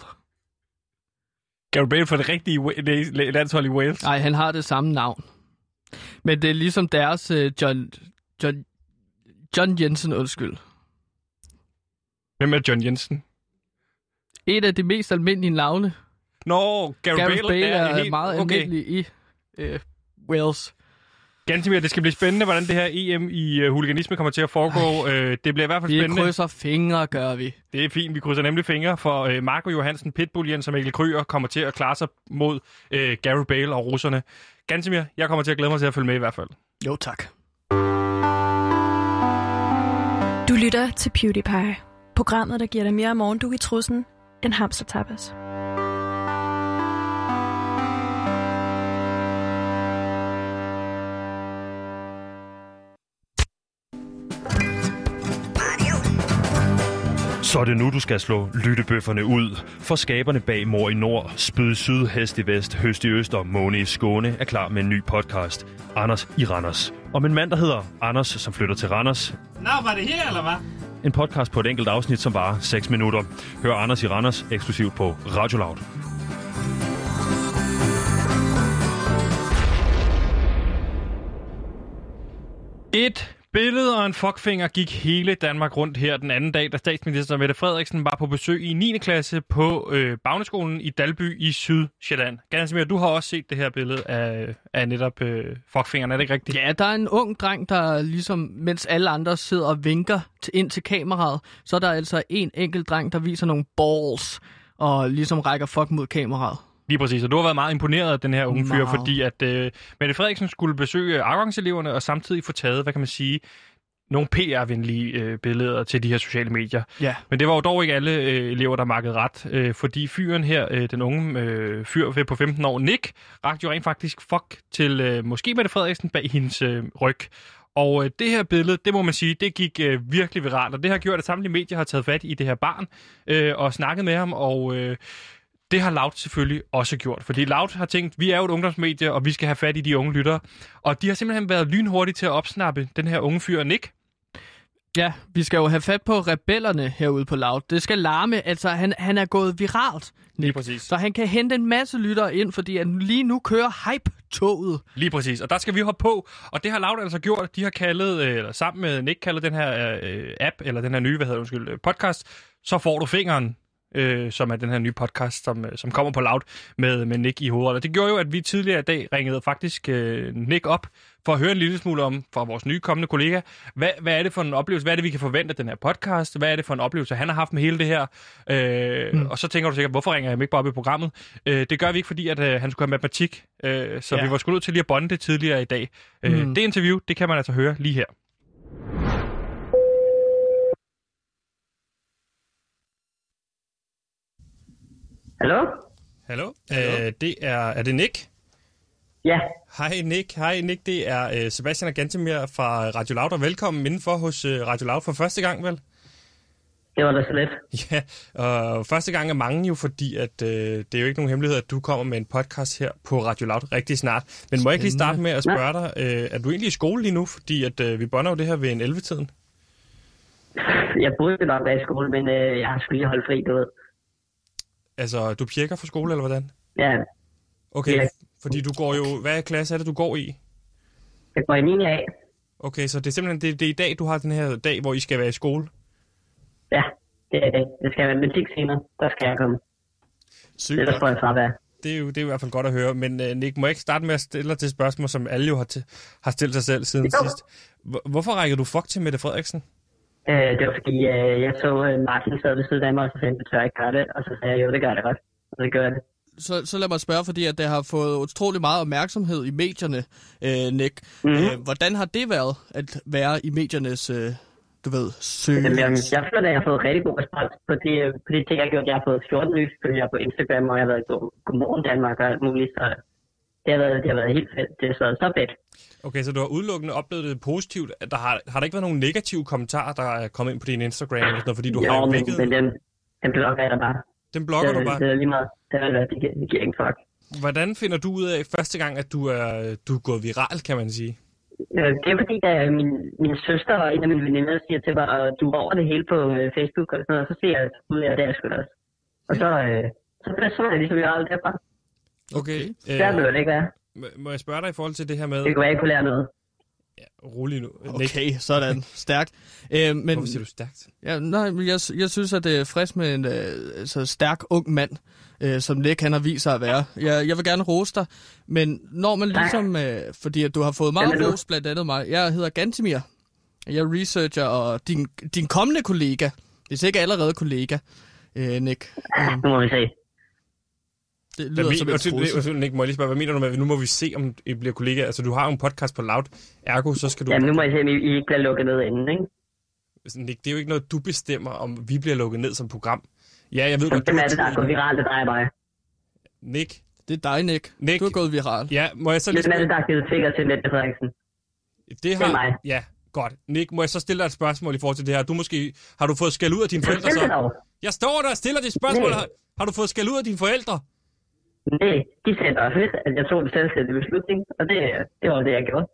Gareth Bale for det rigtige landshold i Wales? Nej, han har det samme navn. Men det er ligesom deres uh, John, John, John Jensen, undskyld. Hvem er John Jensen? Et af de mest almindelige navne. Nå, Gareth, Gareth Bale er, helt... meget okay. almindelig i uh, Wales. Gansimir, det skal blive spændende, hvordan det her EM i uh, huliganisme kommer til at foregå. Uh, det bliver i hvert fald Vi spændende. krydser fingre, gør vi. Det er fint, vi krydser nemlig fingre, for uh, Marco Johansen, Pitbull Jens og Mikkel Kryger kommer til at klare sig mod uh, Gareth Bale og russerne. Gansimir, jeg kommer til at glæde mig til at følge med i hvert fald. Jo, tak. Du lytter til PewDiePie. Programmet, der giver dig mere morgendug i trussen end hamster Så er det nu, du skal slå lyttebøfferne ud. For skaberne bag Mor i Nord, Spyd i Syd, Hest i Vest, Høst i Øst og Måne i Skåne er klar med en ny podcast. Anders i Randers. Om en mand, der hedder Anders, som flytter til Randers. Nå, var det her, eller hvad? En podcast på et enkelt afsnit, som varer 6 minutter. Hør Anders i Randers eksklusivt på Radio Loud. Et Billedet og en fuckfinger gik hele Danmark rundt her den anden dag, da statsminister Mette Frederiksen var på besøg i 9. klasse på øh, Bagneskolen i Dalby i Sydsjælland. Gansimir, du har også set det her billede af, af netop øh, fuckfingeren, er det ikke rigtigt? Ja, der er en ung dreng, der ligesom, mens alle andre sidder og vinker til, ind til kameraet, så er der altså en enkelt dreng, der viser nogle balls og ligesom rækker fuck mod kameraet. Lige præcis, og du har været meget imponeret af den her unge fyr, fordi at øh, Mette Frederiksen skulle besøge afgangseleverne og samtidig få taget, hvad kan man sige, nogle PR-venlige øh, billeder til de her sociale medier. Ja. Men det var jo dog ikke alle øh, elever, der makkede ret, øh, fordi fyren her, øh, den unge øh, fyr på 15 år, Nick, rakte jo rent faktisk fuck til øh, måske Mette Frederiksen bag hendes øh, ryg. Og øh, det her billede, det må man sige, det gik øh, virkelig viralt, og det har gjort, at samtlige medier har taget fat i det her barn øh, og snakket med ham, og øh, det har Loud selvfølgelig også gjort, fordi Loud har tænkt, vi er jo et ungdomsmedie, og vi skal have fat i de unge lyttere, og de har simpelthen været lynhurtige til at opsnappe den her unge fyr, Nick, Ja, vi skal jo have fat på rebellerne herude på Loud. Det skal larme, altså han, han er gået viralt. Lige præcis. Så han kan hente en masse lyttere ind, fordi han lige nu kører hype-toget. Lige præcis. Og der skal vi hoppe på. Og det har Loud altså gjort. De har kaldet, øh, eller sammen med Nick, kaldet den her øh, app, eller den her nye, hvad hedder det, undskyld, øh, podcast. Så får du fingeren øh, som er den her nye podcast, som, øh, som kommer på Loud med, med Nick i hovedet. Og det gjorde jo, at vi tidligere i dag ringede faktisk øh, Nick op for at høre en lille smule om fra vores nye kommende kollega. Hvad, hvad er det for en oplevelse? Hvad er det, vi kan forvente af den her podcast? Hvad er det for en oplevelse, han har haft med hele det her? Øh, mm. Og så tænker du sikkert, hvorfor ringer jeg ikke bare op i programmet? Øh, det gør vi ikke, fordi at, øh, han skulle have matematik, øh, så ja. vi var skulle ud til lige at bonde det tidligere i dag. Øh, mm. Det interview, det kan man altså høre lige her. Hallo? Hallo? Øh, det er, er det Nick? Ja. Hej Nick, hej Nick, det er øh, Sebastian og Gantemir fra Radio Loud, og velkommen indenfor hos øh, Radio Loud for første gang, vel? Det var da så lidt. Ja, og første gang er mange jo, fordi at, øh, det er jo ikke nogen hemmelighed, at du kommer med en podcast her på Radio Loud rigtig snart. Men må jeg ikke lige starte med at spørge dig, øh, er du egentlig i skole lige nu? Fordi at, øh, vi bonder jo det her ved en 11-tiden. Jeg burde nok være i skole, men øh, jeg har sgu lige holdt fri, du ved. Altså, du pjekker for skole, eller hvordan? Ja. Okay, Ja. fordi du går jo... Hvad klasse er det, du går i? Jeg går i 9. A. Okay, så det er simpelthen det, det er i dag, du har den her dag, hvor I skal være i skole? Ja, det er det. Det skal være matematik senere. Der skal jeg komme. Sygt. Det er der får jeg fravær. Det er, jo, det er jo i hvert fald godt at høre. Men uh, Nick, må jeg ikke starte med at stille dig til spørgsmål, som alle jo har, har stillet sig selv siden Jo. sidst. Hvor- Hvorfor rækker du fuck til Mette Frederiksen? Øh, det var fordi, øh, jeg så øh, Martin sad ved siden af mig, og så sagde han, tør jeg ikke gøre det? Og så sagde jeg, jo, det gør det godt. Og så gør jeg det. Så, så lad mig spørge, fordi at det har fået utrolig meget opmærksomhed i medierne, øh, Nick. Mhm. Mm-hmm. Øh, hvordan har det været at være i mediernes, øh, du ved, søge? Jeg, jeg føler, at jeg har fået rigtig god respons på de, øh, på de ting, jeg har gjort. Jeg har fået 14 lys, fordi jeg er på Instagram, og jeg har været på Godmorgen Danmark og alt muligt. Så det har været, det har været helt fedt. Det er så, så fedt. Okay, så du har udelukkende oplevet det positivt. Der har, har der ikke været nogen negative kommentarer, der er kommet ind på din Instagram, eller sådan noget, fordi du jo, har men, men den, den blogger jeg da bare. Den blogger det, du bare. Det er lige meget. Det er det, giver- det giver ikke fuck. Hvordan finder du ud af første gang, at du er, du er gået viral, kan man sige? Øh, Det er fordi, da min, min søster og en af mine veninder siger til mig, at du er over det hele på øh, Facebook og sådan noget, så siger jeg ud af det, er sgu da også. Og så, øh, så, så er det ligesom aldrig derfra. Okay. Der vil det ikke være. Må- må jeg spørge dig i forhold til det her med... Det kunne være, jeg ikke kunne lære noget. Rolig nu. Nick, Okay, sådan. Stærkt. Øh, men, hvorfor siger du stærkt? Ja, nej, men jeg, jeg synes, at det er frisk med en øh, altså, stærk ung mand, øh, som Nick han har vist sig at være. Jeg, jeg vil gerne rose dig, men når man ligesom, øh, fordi at du har fået meget ros blandt andet mig. Jeg hedder Gantimir. Jeg er researcher og din, din kommende kollega, hvis ikke allerede kollega, øh, Nick. Øh, Nu må vi se. Det Hvad lyder som men, en undskyld, trussel. Nick, må jeg lige spørge, hvad mener du med, nu må vi se, om I bliver kollegaer? Altså, du har jo en podcast på Loud, ergo, så skal du... Jamen, nu må jeg se, om I, ikke bliver lukket ned inden, ikke? Nick, det er jo ikke noget, du bestemmer, om vi bliver lukket ned som program. Ja, jeg ved godt, hvem er det, der er gået viralt? Det drejer mig. Nick, Det er dig, Nick. Nick. Du er gået viral. ja, må jeg så lige Hvem er det, der har givet trigger til Mette Frederiksen? Det er har... mig. Ja, godt. Nick, må jeg så stille dig et spørgsmål i forhold til det her? Du måske... Har du fået skæld ud af dine forældre det så? Jeg står der og stiller dit spørgsmål. Har, har du fået skæld ud af dine forældre? Nej, de sagde bare fedt, at jeg tog en selvstændig beslutning, og det, det var det, jeg gjorde.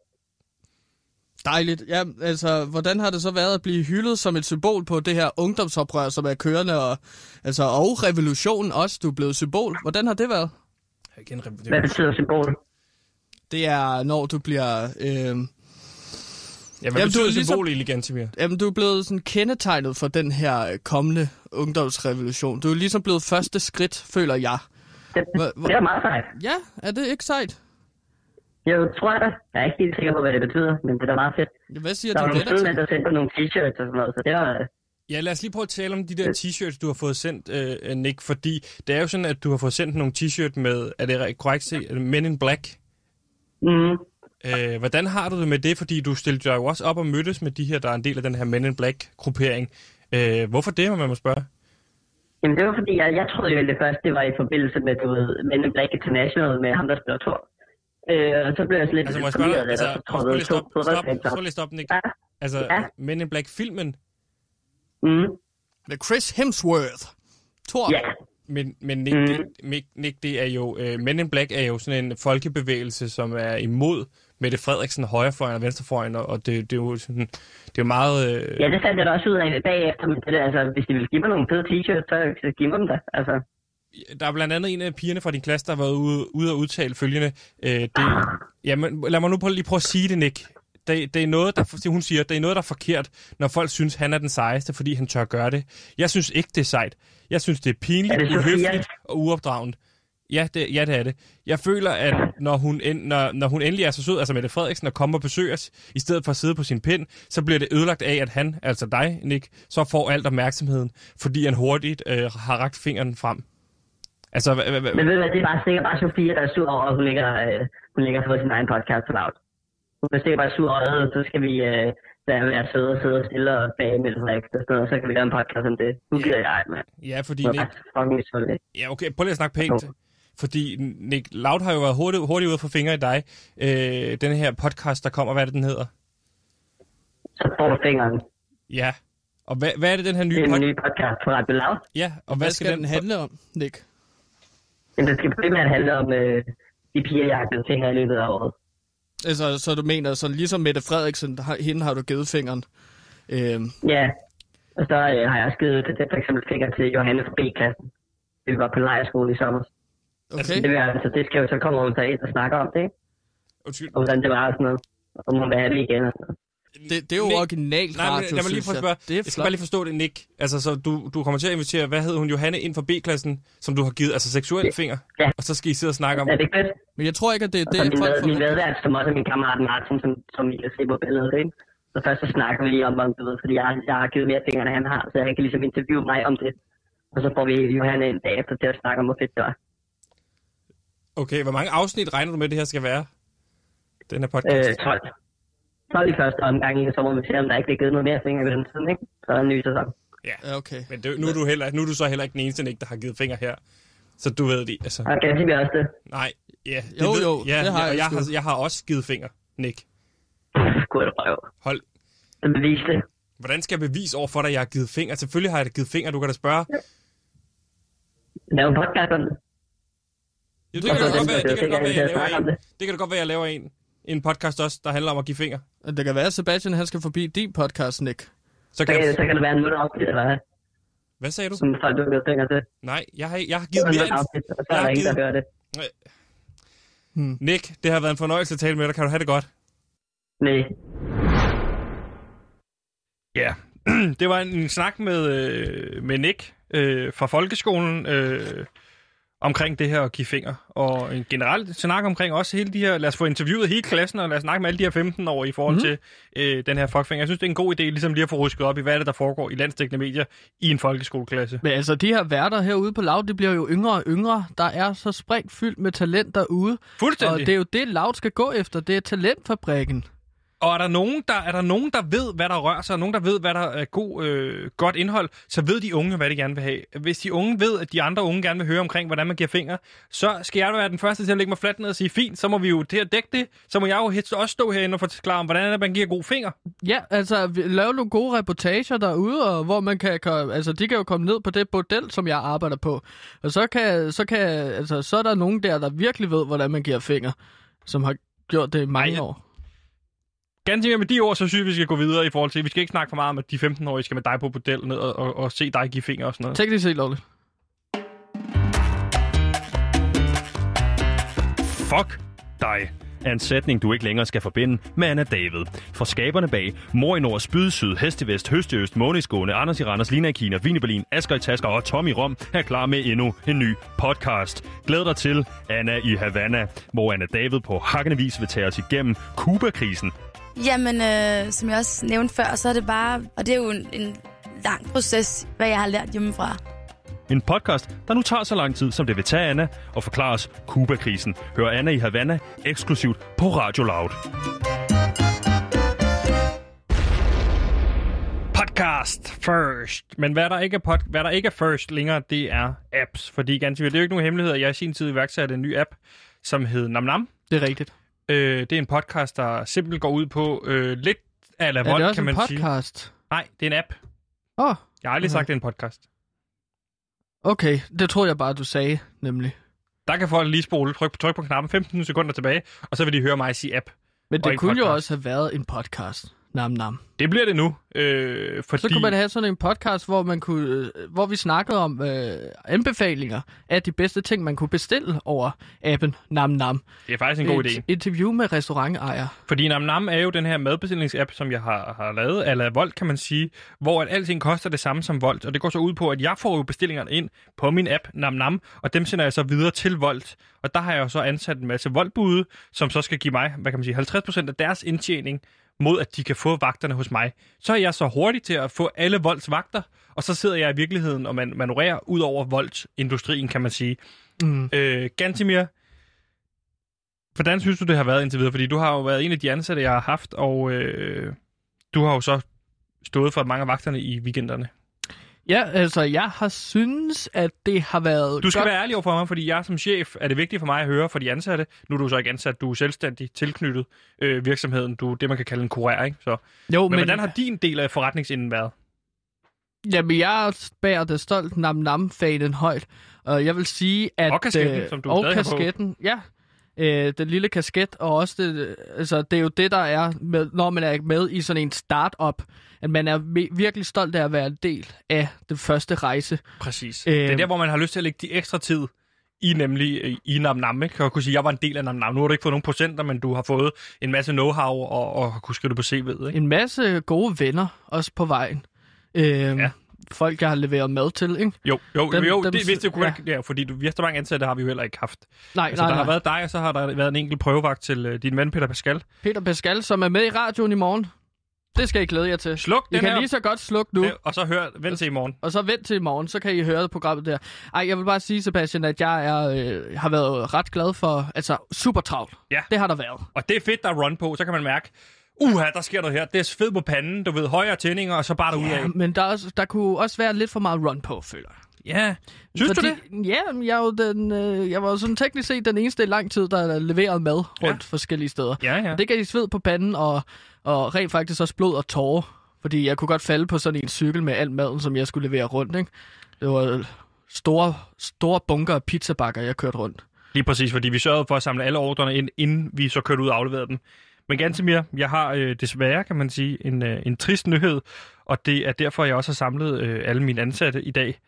Dejligt. Ja, altså, hvordan har det så været at blive hyldet som et symbol på det her ungdomsoprør, som er kørende, og, altså, og revolutionen også, du er blevet symbol. Hvordan har det været? Igen, Hvad betyder symbol? Det er, når du bliver... Øh, ja, hvad Jamen, Jamen, du betyder er ligesom- symbol egentlig, Gantemir? jamen, du er blevet sådan kendetegnet for den her øh, kommende ungdomsrevolution. Du er ligesom blevet første skridt, føler jeg. Det, Hva- hva- det er meget sejt. Ja, er det ikke sejt? Jeg tror da. Jeg er ikke helt sikker på, hvad det betyder, men det er da meget fedt. Ja, Hvad siger Der var dine nogle venner søde der sendte nogle t-shirts og sådan noget, så det var... Ja, lad os lige prøve at tale om de der t-shirts, du har fået sendt, øh, Nick, fordi det er jo sådan, at du har fået sendt nogle t-shirt med, er det re- korrekt set, Men in Black. Mm, Øh, hvordan har du det med det? Fordi du stillede dig jo også op og mødtes med de her, der er en del af den her Men in Black-gruppering. Øh, hvorfor det, må man må spørge? Jamen, det var fordi, jeg, jeg troede jo, at det første det var i forbindelse med, du ved, Men in Black International med ham, der spiller Thor. Øh, og så blev jeg sådan lidt Altså, må jeg spørge dig? Altså, og så prøv troede lige stop, stop, fodboldfans prøv op. lige stop, Nick. Ja, Altså, Ja. Men in Black-filmen, mm, Med Chris Hemsworth. Thor. ja. men, men Nick, Mm. det, Nick, Nick, det er jo, øh, Men in Black er jo sådan en folkebevægelse, som er imod Mette Frederiksen højrefløjen og venstrefløjen, og og det, det er jo sådan, det er jo meget... Øh, Ja, det fandt jeg da også ud af bagefter, men det der, altså, hvis de vil give mig nogle fede t-shirts, så, så giv mig dem da. Altså, der er blandt andet en af pigerne fra din klasse, der har været ude, ude og udtale følgende. Øh, det, jamen, lad mig nu prøve, lige prøve at sige det, Nick. Det, det er noget, der, hun siger, det er noget, der er forkert, når folk synes, han er den sejeste, fordi han tør gøre det. Jeg synes ikke, det er sejt. Jeg synes, det er pinligt, det uhøfligt og uopdragende. Ja det, ja, det er det. Jeg føler, at når hun, en, når, når hun endelig er så sød, altså Mette Frederiksen, og kommer og besøger os, i stedet for at sidde på sin pind, så bliver det ødelagt af, at han, altså dig, Nick, så får alt opmærksomheden, fordi han hurtigt øh, har rakt fingeren frem. Altså, hva- hva- hva- men ved du hvad, det er bare sikkert bare Sofia, der er sur over, at hun ligger, øh, hun ligger for sin egen podcast på loud. Hun er sikkert bare sur over, at så skal vi øh, lade være søde og sidde og stille og bage med Frederik og sådan noget, så kan vi lave en podcast om det. Nu gider jeg, mand. ja, fordi Det er Nick, fucking. Ja, okay, prøv lige at snakke pænt. Fordi Nick Loud har jo været hurtigt, hurtigt ude for fingre i dig. Øh, den her podcast, der kommer, hvad er det, den hedder? Så får du fingeren. Ja. Og hvad, hvad er det, den her Det nye er en podcast? ny podcast på Radio Loud. Ja, og Hvad skal den handle om, Nick? Men det skal primært handle om øh, de piger, jeg har givet fingre i løbet af året. Altså, så du mener, så ligesom Mette Frederiksen, der har, hende har du givet fingeren. Øhm, Ja, og så øh, har jeg også givet det, det for eksempel fingre til Johanne fra B-klassen. Vi var på lejrskole i sommer. Okay. Det, vil, altså, det skal jo så komme hun så ind og snakke om det, ikke? Undskyld. Og hvordan det var og sådan noget. Og om hun vil have det igen og sådan noget. Det, det er jo Nick- originalt Nej, men radio, lad mig lige prøve at spørge. Det er Jeg skal bare lige forstå det, Nick. Altså, så du, du kommer til at invitere, hvad hed hun, Johanne, ind fra B-klassen, som du har givet, altså seksuelle finger. Ja. Og så skal I sidde og snakke om... Er det ikke fedt? Men jeg tror ikke, at det er Det, min, folk med, min får. medvært, som også er min kammerat Martin, som, som I kan se på billedet, ikke? Så først så snakker vi lige om, om du ved, fordi jeg, jeg har givet mere fingre, end han har, så han kan ligesom interviewe mig om det. Og så får vi Johanne ind bagefter til at snakke om, hvor fedt det var. Okay, hvor mange afsnit regner du med, det her skal være? Den her podcast? Øh, 12. 12 i første omgang, ikke? så må vi se, om der ikke bliver givet noget mere fingre ved den tid, ikke? Så er en ny sæson. Ja. Okay. Men det, nu, er du heller, nu er du så heller ikke den eneste, Nick, der har givet fingre her. Så du ved det, altså... Og kan vi også det? Nej, ja. Det Jo, ved, jo, ja, det har og jeg jeg, sgu. har, jeg har også givet fingre, Nick. Gud, røv. Hold. Det bevis det. Hvordan skal jeg bevise over for dig, at jeg har givet fingre? Selvfølgelig har jeg da givet fingre. Du kan da spørge. Lav en podcast om det. Jo, det kan da så godt være, det kan godt være, jeg laver en. Det kan da godt være, jeg laver en. En podcast også, der handler om at give fingre. Det kan være, at Sebastian han skal forbi din podcast, Nick. Så Så kan jeg... så kan det være en mutter afsnit, eller hvad? Hvad sagde du? Som folk, du har givet fingre til. Nej, jeg har, jeg har Så givet er mere det end... afsnit, og så jeg er der ingen, der hører det. Nick, det har været en fornøjelse at tale med dig. Kan du have det godt? Nej. Ja, det var en, en snak med, øh, med Nick øh, fra folkeskolen øh, omkring det her at give finger. Og en generelt snak omkring også hele de her, lad os få interviewet hele klassen, og lad os snakke med alle de her 15 år i forhold mm. til øh, den her fuckfinger. Jeg synes, det er en god idé ligesom lige at få rusket op i, hvad er det, der foregår i landsdækkende medier i en folkeskoleklasse. Men altså, de her værter herude på Loud, det bliver jo yngre og yngre. Der er så fyldt med talent derude. Fuldstændig. Og det er jo det, Loud skal gå efter. Det er talentfabrikken. Og er der nogen, der, er der nogen, der ved, hvad der rører sig, og nogen, der ved, hvad der er god, øh, godt indhold, så ved de unge, hvad de gerne vil have. Hvis de unge ved, at de andre unge gerne vil høre omkring, hvordan man giver fingre, så skal jeg jo være den første til at lægge mig fladt ned og sige, fint, så må vi jo til at dække det. Så må jeg jo også stå herinde og forklare om, hvordan er det, man giver god finger. Ja, altså, vi- lave nogle gode reportager derude, og hvor man kan, kan, altså, de kan jo komme ned på det bordel, som jeg arbejder på. Og så kan, så kan, altså, så er der nogen der, der virkelig ved, hvordan man giver fingre, som har gjort det i mange Ej, år. Ganske med de ord, så synes jeg, vi skal gå videre i forhold til, vi skal ikke snakke for meget om, at de 15-årige skal med dig på bordel ned og, og, og se dig give fingre og sådan noget. Teknisk set lovligt. Fuck dig er en sætning, du ikke længere skal forbinde med Anna David. For skaberne bag Mor i Nord, Spyd Syd, Hestevest, Høstøst, Måneskåne, Anders i Randers, Lina i Kina, Vine Berlin, Asger i Tasker og Tommy Rom er klar med endnu en ny podcast. Glæd dig til Anna i Havana, hvor Anna David på hakkende vis vil tage os igennem Kuba-krisen. Jamen, øh, som jeg også nævnte før, så er det bare... Og det er jo en, en lang proces, hvad jeg har lært hjemmefra. En podcast, der nu tager så lang tid, som det vil tage Anna, og forklare os Kuba-krisen. Hør Anna i Havana eksklusivt på Radio Loud. podcast first. Men hvad der ikke er, pod, hvad der ikke er first længere, det er apps. Fordi ganske det er jo ikke nogen hemmelighed, at jeg i sin tid iværksatte en ny app, som hed NamNam. Det er rigtigt. Øh, det er en podcast, der simpelthen går ud på øh, lidt af la Er det også kan en man sige. podcast? Nej, det er en app. Åh, oh, Jeg har aldrig Mhm. sagt, det er en podcast. okay. Det tror jeg bare, du sagde, nemlig. Der kan folk lige spole, tryk, tryk på knappen 15 sekunder tilbage, og så vil de høre mig sige app. Men det kunne jo podcast. også have været en podcast. Nam nam. Det bliver det nu, øh, fordi... Så kunne man have sådan en podcast, hvor man kunne, øh, hvor vi snakkede om øh, anbefalinger af de bedste ting, man kunne bestille over appen Nam Nam. Det er faktisk en god Et idé. interview med restaurantejer. Fordi Nam Nam er jo den her madbestillingsapp, som jeg har, har lavet, eller Volt kan man sige, hvor at alting koster det samme som Volt. Og det går så ud på, at jeg får jo bestillingerne ind på min app Nam Nam, og dem sender jeg så videre til Volt. Og der har jeg jo så ansat en masse Volt-bude, som så skal give mig, hvad kan man sige, 50% af deres indtjening, mod at de kan få vagterne hos mig. Så er jeg så hurtig til at få alle Volts vagter, og så sidder jeg i virkeligheden og man manøvrerer ud over Volt-industrien, kan man sige. Mm. Øh, Gantimir, hvordan synes du, det har været indtil videre? Fordi du har jo været en af de ansatte, jeg har haft, og øh, du har jo så stået for mange af vagterne i weekenderne. Ja, altså jeg har synes, at det har været Du skal godt. være ærlig over for mig, fordi jeg som chef er det vigtigt for mig at høre fra de ansatte. Nu er du så ikke ansat, du er selvstændig tilknyttet øh, virksomheden. Du er det, man kan kalde en kurer, ikke? Så. Jo, Men, men, hvordan har din del af forretningsinden været? Jamen, jeg bærer det stolt Nam Nam-fanen højt. Og jeg vil sige, at... Og kasketten, øh, som du Og stadig kasketten, ja. Øh, den lille kasket, og også det, altså, det er jo det, der er, med, når man er med i sådan en start-up, at man er virkelig stolt af at være en del af den første rejse. Præcis. Øh, det er der, hvor man har lyst til at lægge de ekstra tid i nemlig i Nam Nam, ikke? Og kunne sige, jeg var en del af Nam Nam. Nu har du ikke fået nogen procenter, men du har fået en masse know-how og, og har kunne skrive det på CV'et, ikke? En masse gode venner, også på vejen. Øh, ja. Folk, jeg har leveret mad til, ikke? Jo, jo, Dem- jo dem- det, hvis det kunne ja. ja. ja, fordi du, vi så mange ansatte har vi jo heller ikke haft. Nej, altså, nej, der nej. har været dig, og så har der været en enkelt prøvevagt til uh, din ven Peter Pascal. Peter Pascal, som er med i radioen i morgen. Det skal I glæde jer til. Sluk I den kan her. lige så godt slukke nu. Ja, og så hør, vent til i morgen. Og så vent til i morgen, så kan I høre programmet der. Ej, jeg vil bare sige, Sebastian, at jeg er, øh, har været ret glad for, altså super travlt. Ja. Det har der været. Og det er fedt, der er run på. Så kan man mærke, uha, der sker noget her. Det er sved på panden, du ved, højere tændinger, og så bare derud af. Ja, men der, er også, der kunne også være lidt for meget run på, føler jeg. Ja. Synes du det? Ja, jeg, er jo den, øh, jeg var jo sådan teknisk set den eneste i lang tid, der har leveret mad rundt ja. forskellige steder. Ja, ja. Og det gav i sved på panden, og, og rent faktisk også blod og tårer. Fordi jeg kunne godt falde på sådan en cykel med al maden, som jeg skulle levere rundt. Ikke? Det var øh, store, store bunker af pizzabakker, jeg kørte rundt. Lige præcis, fordi vi sørgede for at samle alle ordrene ind, inden vi så kørte ud og afleverede dem. Men ganske mere, jeg har øh, desværre, kan man sige, en, øh, en trist nyhed, og det er derfor, jeg også har samlet øh, alle mine ansatte i dag.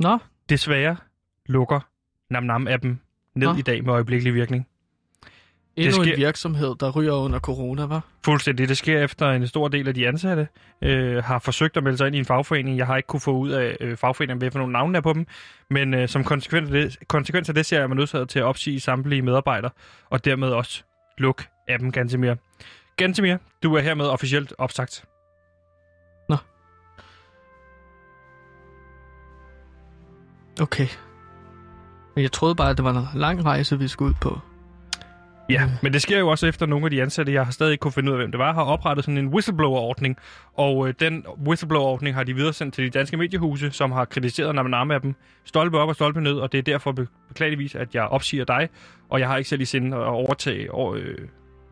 Nå? Desværre lukker NamNam-appen ned Nå. i dag med øjeblikkelig virkning. Endnu sker- en virksomhed, der ryger under corona, var? Fuldstændig. Det sker efter en stor del af de ansatte øh, har forsøgt at melde sig ind i en fagforening. Jeg har ikke kunne få ud af øh, fagforeningen, hvad for nogle navne er på dem. Men øh, som konsekvens af, det, konsekvens af det, ser jeg mig nødsaget til at opsige samtlige medarbejdere, og dermed også lukke appen Gantemir. Gantemir, du er hermed officielt opsagt. Okay. Men jeg troede bare, at det var en lang rejse, vi skulle ud på. Ja, men det sker jo også efter nogle af de ansatte, jeg har stadig ikke kunne finde ud af, hvem det var, har oprettet sådan en whistleblower-ordning. Og øh, den whistleblower-ordning har de videresendt til de danske mediehuse, som har kritiseret Namanama-appen stolpe op og stolpe ned, og det er derfor be- beklageligvis, at jeg opsiger dig, og jeg har ikke selv i sinde at overtage over, øh,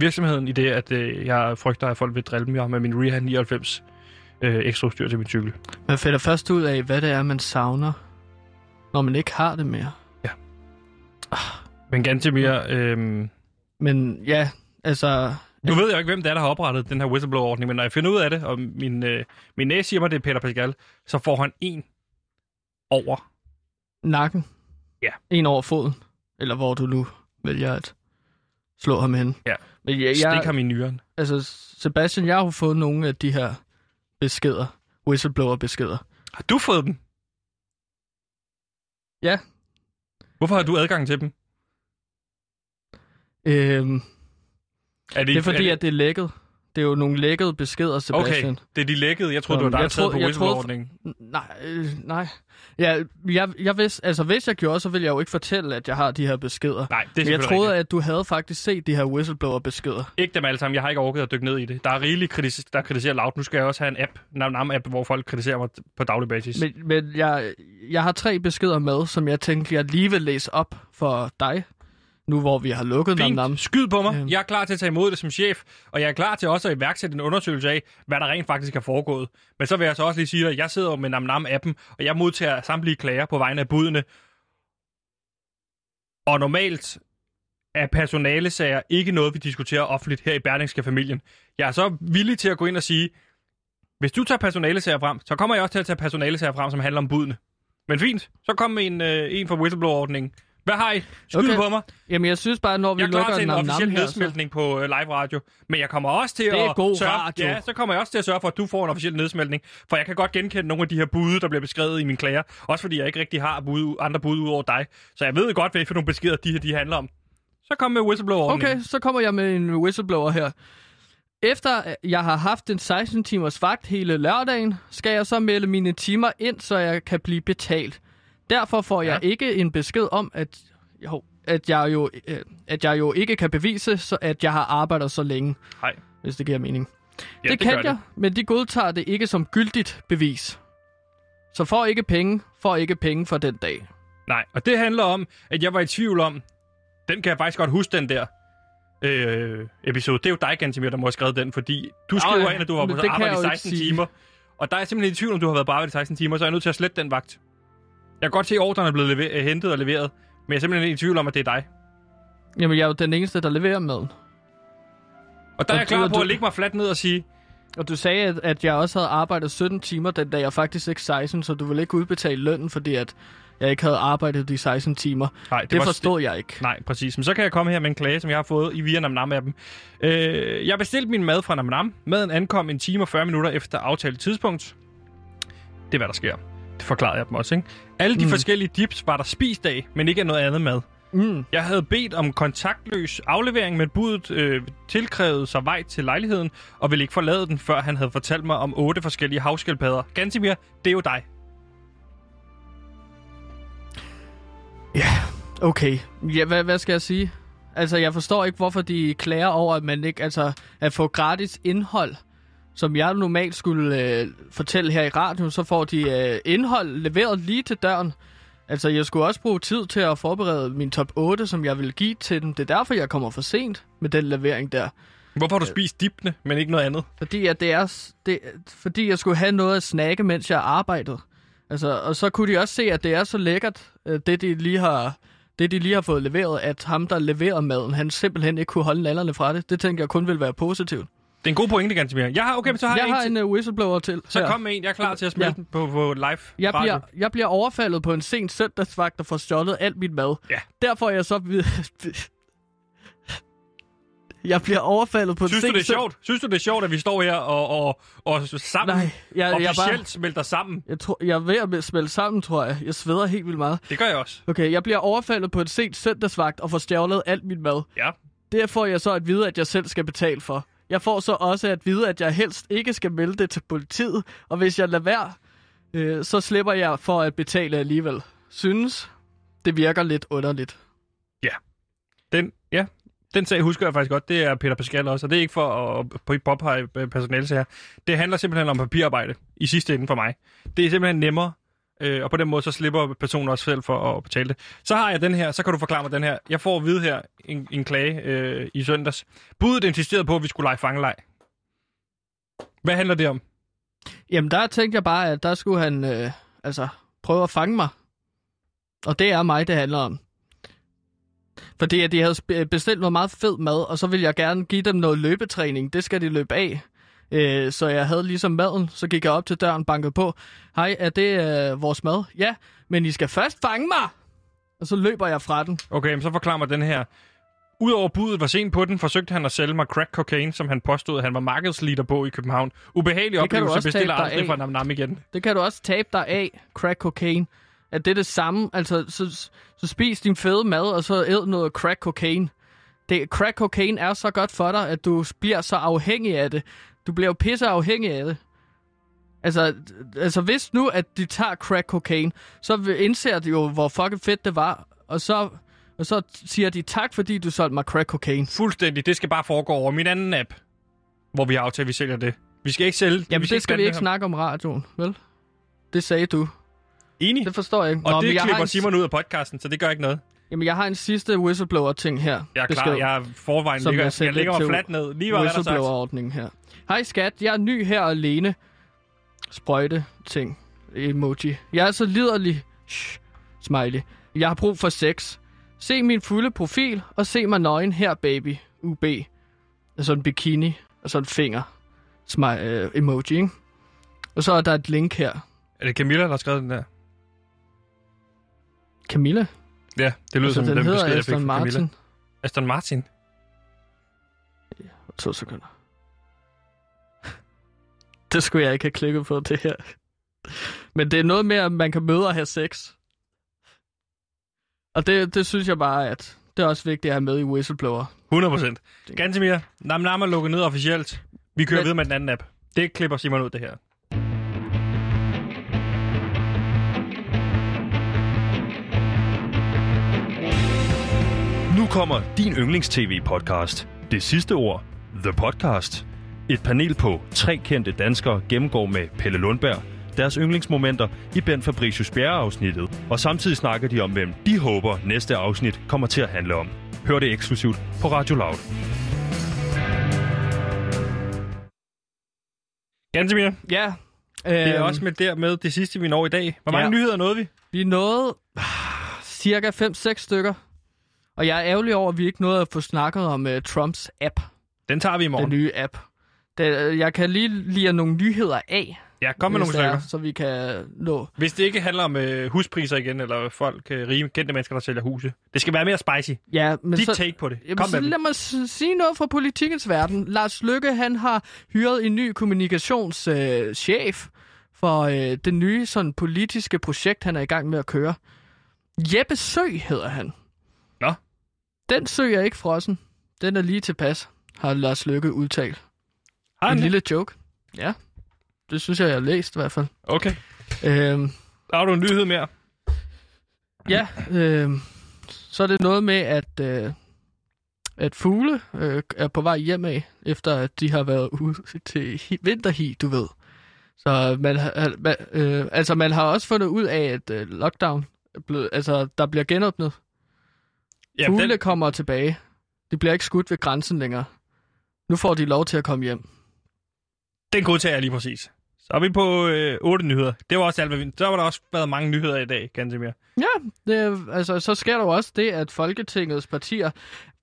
virksomheden i det, at øh, jeg frygter, at folk vil drille mig med min Reha 99 øh, ekstra udstyr til min cykel. Man finder først ud af, hvad det er, man savner, når man ikke har det mere. Men ganske mere... Øh, Men ja, altså... Nu ved jeg jo ikke, hvem det er, der har oprettet den her whistleblower-ordning, men når jeg finder ud af det, og min, øh, min næse siger mig, det er Peter Pascal, så får han en over. Nakken. Ja. En over foden. Eller hvor du nu vælger at slå ham hen. Ja. Men jeg, Stik jeg, ham i nyren. altså, Sebastian, jeg har jo fået nogle af de her beskeder. Whistleblower-beskeder. Har du fået dem? Ja. Hvorfor har du adgang til dem? Øhm, Er det er fordi, at det er lækket. Det er jo nogle lækkede beskeder, Sebastian. Okay, det er de lækkede. Jeg troede, det var dig, der på whistleblower-ordningen. Nej, øh, nej. Ja, jeg, jeg vidste, altså hvis jeg gjorde, så ville jeg jo ikke fortælle, at jeg har de her beskeder. Nej, det er Men jeg troede, rigtigt. at du havde faktisk set de her whistleblower-beskeder. Ikke dem alle sammen. Jeg har ikke orket at dykke ned i det. Der er rigeligt, kritis- der kritiserer loud. Nu skal jeg også have en app, Nam Nam app, hvor folk kritiserer mig på daglig basis. Men, men jeg, jeg har tre beskeder med, som jeg tænker, jeg lige vil læse op for dig, nu hvor vi har lukket Nam Fint. Nam. Skyd på mig. Øhm. Jeg er klar til at tage imod det som chef, og jeg er klar til også at iværksætte en undersøgelse af, hvad der rent faktisk er foregået. Men så vil jeg så også lige sige, at jeg sidder med Nam Nam appen, og jeg modtager samtlige klager på vegne af budene. Og normalt er personalesager ikke noget, vi diskuterer offentligt her i Berlingske Familien. Jeg er så villig til at gå ind og sige, hvis du tager personalesager frem, så kommer jeg også til at tage personalesager frem, som handler om budene. Men fint, så kom en, øh, en fra whistleblower-ordningen. Hvad har I? Skyd okay. på mig. Jamen, jeg synes bare, når vi Jeg er klar lukker til en officiel så... nedsmeltning på øh, live radio, men jeg kommer også til Det er at god sørge, radio. Ja, så kommer jeg også til at sørge for, at du får en officiel nedsmeltning, for jeg kan godt genkende nogle af de her bude, der bliver beskrevet i mine klager, også fordi jeg ikke rigtig har bud, andre bud ud over dig. Så jeg ved godt, hvad for nogle beskeder de her de handler om. Så kom med whistleblower Okay, så kommer jeg med en whistleblower her. Efter jeg har haft en 16 timers vagt hele lørdagen, skal jeg så melde mine timer ind, så jeg kan blive betalt. Derfor får jeg Ja. ikke en besked om, at, jo, at, jeg jo, øh, at jeg jo ikke kan bevise, så at jeg har arbejdet så længe, Nej. hvis det giver mening. Ja, det, det kan jeg, det. men de godtager det ikke som gyldigt bevis. Så får ikke penge, får ikke penge for den dag. Nej, og det handler om, at jeg var i tvivl om, den kan jeg faktisk godt huske, den der øh, episode. Det er jo dig, Gansimir, der må have skrevet den, fordi du skriver ind, at du var på arbejde jeg i jo ikke 16 sige. timer. Og der er simpelthen i tvivl, om du har været på arbejde i 16 timer, så er jeg nødt til at slette den vagt. Jeg kan godt se, at ordren er blevet lever- hentet og leveret, men jeg er simpelthen i tvivl om, at det er dig. Jamen, jeg er jo den eneste, der leverer maden. Og der er Og jeg klar på du- at lægge mig fladt ned og sige, Og du sagde, at, at jeg også havde arbejdet 17 timer den dag, jeg faktisk ikke 16, så du ville ikke udbetale lønnen, fordi at jeg ikke havde arbejdet de 16 timer. nej, Det, det forstod jeg ikke. Nej, præcis. Men så kan jeg komme her med en klage, som jeg har fået i via Namnam appen. Øh, jeg bestilte min mad fra Namnam. Maden ankom en time og 40 minutter efter aftalt tidspunkt. Det er, hvad der sker. Forklarede jeg dem også, ikke? Alle de Mm. forskellige dips var der spist af, men ikke af noget andet mad. Mm. Jeg havde bedt om kontaktløs aflevering, men budet øh, tilkrævede sig vej til lejligheden, og ville ikke forlade den, før han havde fortalt mig om otte forskellige havskildpadder. Gansimir, det er jo dig. Okay, ja, hvad, hvad skal jeg sige? Altså, jeg forstår ikke, hvorfor de klager over, at man ikke, altså, at få gratis indhold, som jeg normalt skulle øh, fortælle her i radioen, så får de øh, indhold leveret lige til døren. Altså, jeg skulle også bruge tid til at forberede min top 8, som jeg vil give til dem. Det er derfor, jeg kommer for sent med den levering der. Hvorfor har du spist dipene, men ikke noget andet? Fordi, at det er, det, fordi jeg skulle have noget at snakke, mens jeg arbejdede. Altså, og så kunne de også se, at det er så lækkert, øh, det de lige har, det de lige har fået leveret, at ham, der leverer maden, han simpelthen ikke kunne holde nallerne fra det. Det tænker jeg kun vil være positivt. Det er en god pointe, Gansimir. Jeg har, okay, men så har jeg jeg, en har til- en uh, whistleblower til. Så her. kom med en. Jeg er klar til at smelte Ja. den på, på live Jeg radio. bliver, jeg bliver overfaldet på en sen søndagsvagt, der får stjålet alt mit mad. Ja. Derfor er jeg så... jeg bliver overfaldet på Synes en du, det er sjovt? Synes du, det er sjovt, at vi står her og, og, og sammen Nej, jeg, jeg, bare, smelter sammen? jeg, tror, jeg er ved at smelte sammen, tror jeg. Jeg sveder helt vildt meget. Det gør jeg også. Okay, jeg bliver overfaldet på et sent søndagsvagt og får stjålet alt mit mad. Ja. Det får jeg så at vide, at jeg selv skal betale for. Jeg får så også at vide, at jeg helst ikke skal melde det til politiet, og hvis jeg lader være, øh, så slipper jeg for at betale alligevel. Synes, det virker lidt underligt. Ja. Den, ja, den sag husker jeg faktisk godt. Det er Peter Pascal også, og det er ikke for at påpege personale her. Det handler simpelthen om papirarbejde i sidste ende for mig. Det er simpelthen nemmere, øh, og på den måde så slipper personen også selv for at betale det. Så har jeg den her, så kan du forklare mig den her. Jeg får at vide her en, en klage øh, i søndags. Budet insisterede på, at vi skulle lege fangeleg. Hvad handler det om? Jamen, der tænkte jeg bare, at der skulle han øh, altså prøve at fange mig. Og det er mig, det handler om. Fordi at de havde bestilt noget meget fed mad, og så ville jeg gerne give dem noget løbetræning. Det skal de løbe af. Øh, så jeg havde ligesom maden, så gik jeg op til døren, bankede på. Hej, er det øh, vores mad? Ja, men I skal først fange mig! Og så løber jeg fra den. Okay, men så forklar mig den her. Udover budet var sent på den, forsøgte han at sælge mig crack cocaine, som han påstod, at han var markedsleader på i København. Ubehagelig oplevelse bestiller aldrig af. fra Nam Nam igen. Det kan du også tabe dig af, crack cocaine. At det er det samme, altså så, så spis din fede mad, og så æd noget crack cocaine. Det, crack cocaine er så godt for dig, at du bliver så afhængig af det. Du bliver jo pisse afhængig af det. Altså, altså hvis nu, at de tager crack cocaine, så indser de jo, hvor fucking fedt det var, og så, og så siger de tak, fordi du solgte mig crack cocaine. Fuldstændig. Det skal bare foregå over min anden app, hvor vi har aftalt, at vi sælger det. Vi skal ikke sælge Jamen, det skal vi ikke her. snakke om radioen, vel? Det sagde du. Enig. Det forstår jeg ikke. Og Nå, det men jeg har klipper en- Simon ud af podcasten, så det gør ikke noget. Jamen, jeg har en sidste whistleblower-ting her. Jeg er Besked, klar. Jeg er forvejen ligger, jeg jeg, ligger mig fladt ned. Lige sagt. Whistleblower-ordningen her. Hej skat, jeg er ny her alene. Sprøjte ting. Emoji. Jeg er så liderlig. Shh. Smiley. Jeg har brug for sex. Se min fulde profil, og se mig nøgen her, baby. UB. Altså en bikini, og så en finger. Smile, øh, emoji, ikke? Og så er der et link her. Er det Camilla, der har skrevet den der? Camilla? Ja, det lyder altså, som den den hedder besked, jeg fik Aston fra Camilla. Martin. Aston Martin? To sekunder. Det skulle jeg ikke have klikket på, det her. Men det er noget med, at man kan møde og have sex. Og det, det synes jeg bare, at det er også vigtigt at have med i Whistleblower. 100 procent. Gantemir, Nam Nam er lukket ned officielt. Vi kører Men- videre med den anden app. Det klipper Simon ud, det her. Nu kommer din yndlings-tv-podcast. Det sidste ord. The Podcast. Et panel på tre kendte danskere gennemgår med Pelle Lundberg deres yndlingsmomenter i Ben Fabricius Bjerre-afsnittet, og samtidig snakker de om, hvem de håber næste afsnit kommer til at handle om. Hør det eksklusivt på Radio Loud. Gantemir, Ja. det er øhm, også med der med det sidste, vi når i dag. Hvor mange Ja. nyheder nåede vi? Vi nåede ah, cirka 5-6 stykker. Og jeg er ærgerlig over, at vi ikke nåede at få snakket om uh, Trumps app. Den tager vi i Den morgen. nye app. Det, jeg kan lige lide nogle nyheder af. Ja, kom med nogle er, stykker. Så vi kan nå. Hvis det ikke handler om øh, huspriser igen, eller folk, øh, rige, kendte mennesker, der sælger huse. Det skal være mere spicy. Ja, men Dit så, take på det. Jamen, Kom så med lad det. mig sige noget fra politikens verden. Lars Lykke, han har hyret en ny kommunikationschef øh, chef for øh, det nye sådan, politiske projekt, han er i gang med at køre. Jeppe Sø hedder han. Nå. Den sø er ikke frossen. Den er lige tilpas, har Lars Lykke udtalt. Har en han lille joke. Ja, det synes jeg, jeg har læst i hvert fald. Okay. Øhm, har du en nyhed mere. Ja, øh, så er det noget med, at, øh, at fugle øh, er på vej hjem af, efter at de har været ude til hi- vinterhi, du ved. Så man, man, øh, altså man har også fundet ud af, at øh, lockdown, blevet, altså der bliver genåbnet. Jamen, Fugle den, kommer tilbage. De bliver ikke skudt ved grænsen længere. Nu får de lov til at komme hjem. Den godtager jeg lige præcis. Så er vi på øh, otte nyheder. Det var også alt, hvad vi... Så var der også været mange nyheder i dag, Gantemir. Ja, det, altså, så sker der jo også det, at Folketingets partier,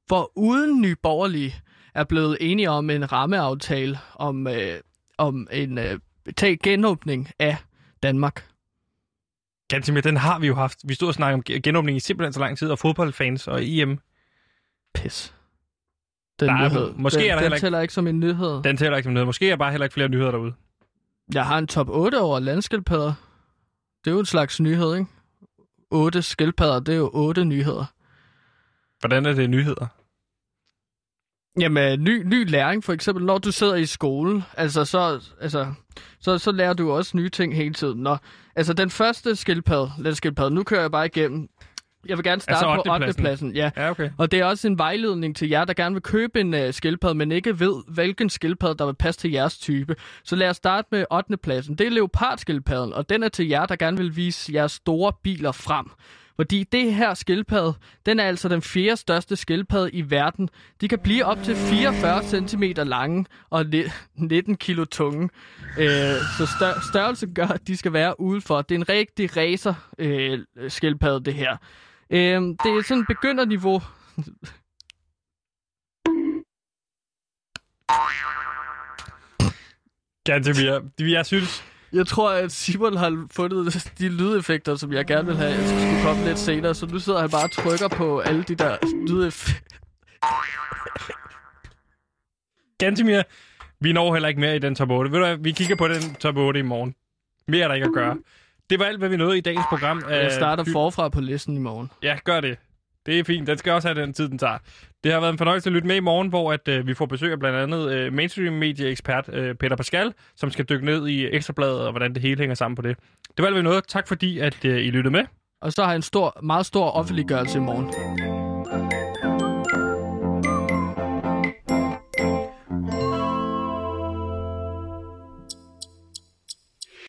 for uden Nye Borgerlige, er blevet enige om en rammeaftale om, øh, om en øh, tag genåbning af Danmark. Gantemir, den har vi jo haft. Vi stod og snakkede om ge- genåbning i simpelthen så lang tid, og fodboldfans og EM. Pis. Den Nej, nyhed. måske den, er der den heller ikke- tæller ikke som en nyhed. Den tæller ikke som noget. Måske er der bare heller ikke flere nyheder derude. Jeg har en top 8 over landskildpadder. Det er jo en slags nyhed, ikke? 8 skildpadder, det er jo 8 nyheder. Hvordan er det nyheder? Jamen, ny, ny læring, for eksempel, når du sidder i skolen, altså så, altså, så, så lærer du også nye ting hele tiden. Når, altså, den første skildpadde, landskildpadde, nu kører jeg bare igennem. Jeg vil gerne starte Altså på 8. 8. pladsen. Ja. Ja, okay. Og det er også en vejledning til jer, der gerne vil købe en uh, skildpadde, men ikke ved, hvilken skildpadde, der vil passe til jeres type. Så lad os starte med 8. pladsen. Det er leopardskildpadden, og den er til jer, der gerne vil vise jeres store biler frem. Fordi det her skildpadde, den er altså den fjerde største skildpadde i verden. De kan blive op til 44 cm lange og ni- 19 kilo tunge. Øh, så stør- størrelse gør, at de skal være udenfor. Det er en rigtig racer øh, skildpadde, det her. Øh, det er sådan begynderniveau. Gantemir, jeg synes... Jeg tror, at Simon har fundet de lydeffekter, som jeg gerne vil have, at skulle komme lidt senere. Så nu sidder han bare og trykker på alle de der lydeffekter. Gantemir, vi når heller ikke mere i den top 8. Ved du hvad, vi kigger på den top 8 i morgen. Mere er der ikke at gøre. Det var alt, hvad vi nåede i dagens program. Jeg starter forfra på listen i morgen. Ja, gør det. Det er fint. Den skal også have den tid, den tager. Det har været en fornøjelse at lytte med i morgen, hvor at, øh, vi får besøg af blandt andet øh, mainstream-medieekspert øh, Peter Pascal, som skal dykke ned i Ekstrabladet og hvordan det hele hænger sammen på det. Det var alt, hvad vi nåede. Tak fordi, at øh, I lyttede med. Og så har jeg en stor, meget stor offentliggørelse i morgen.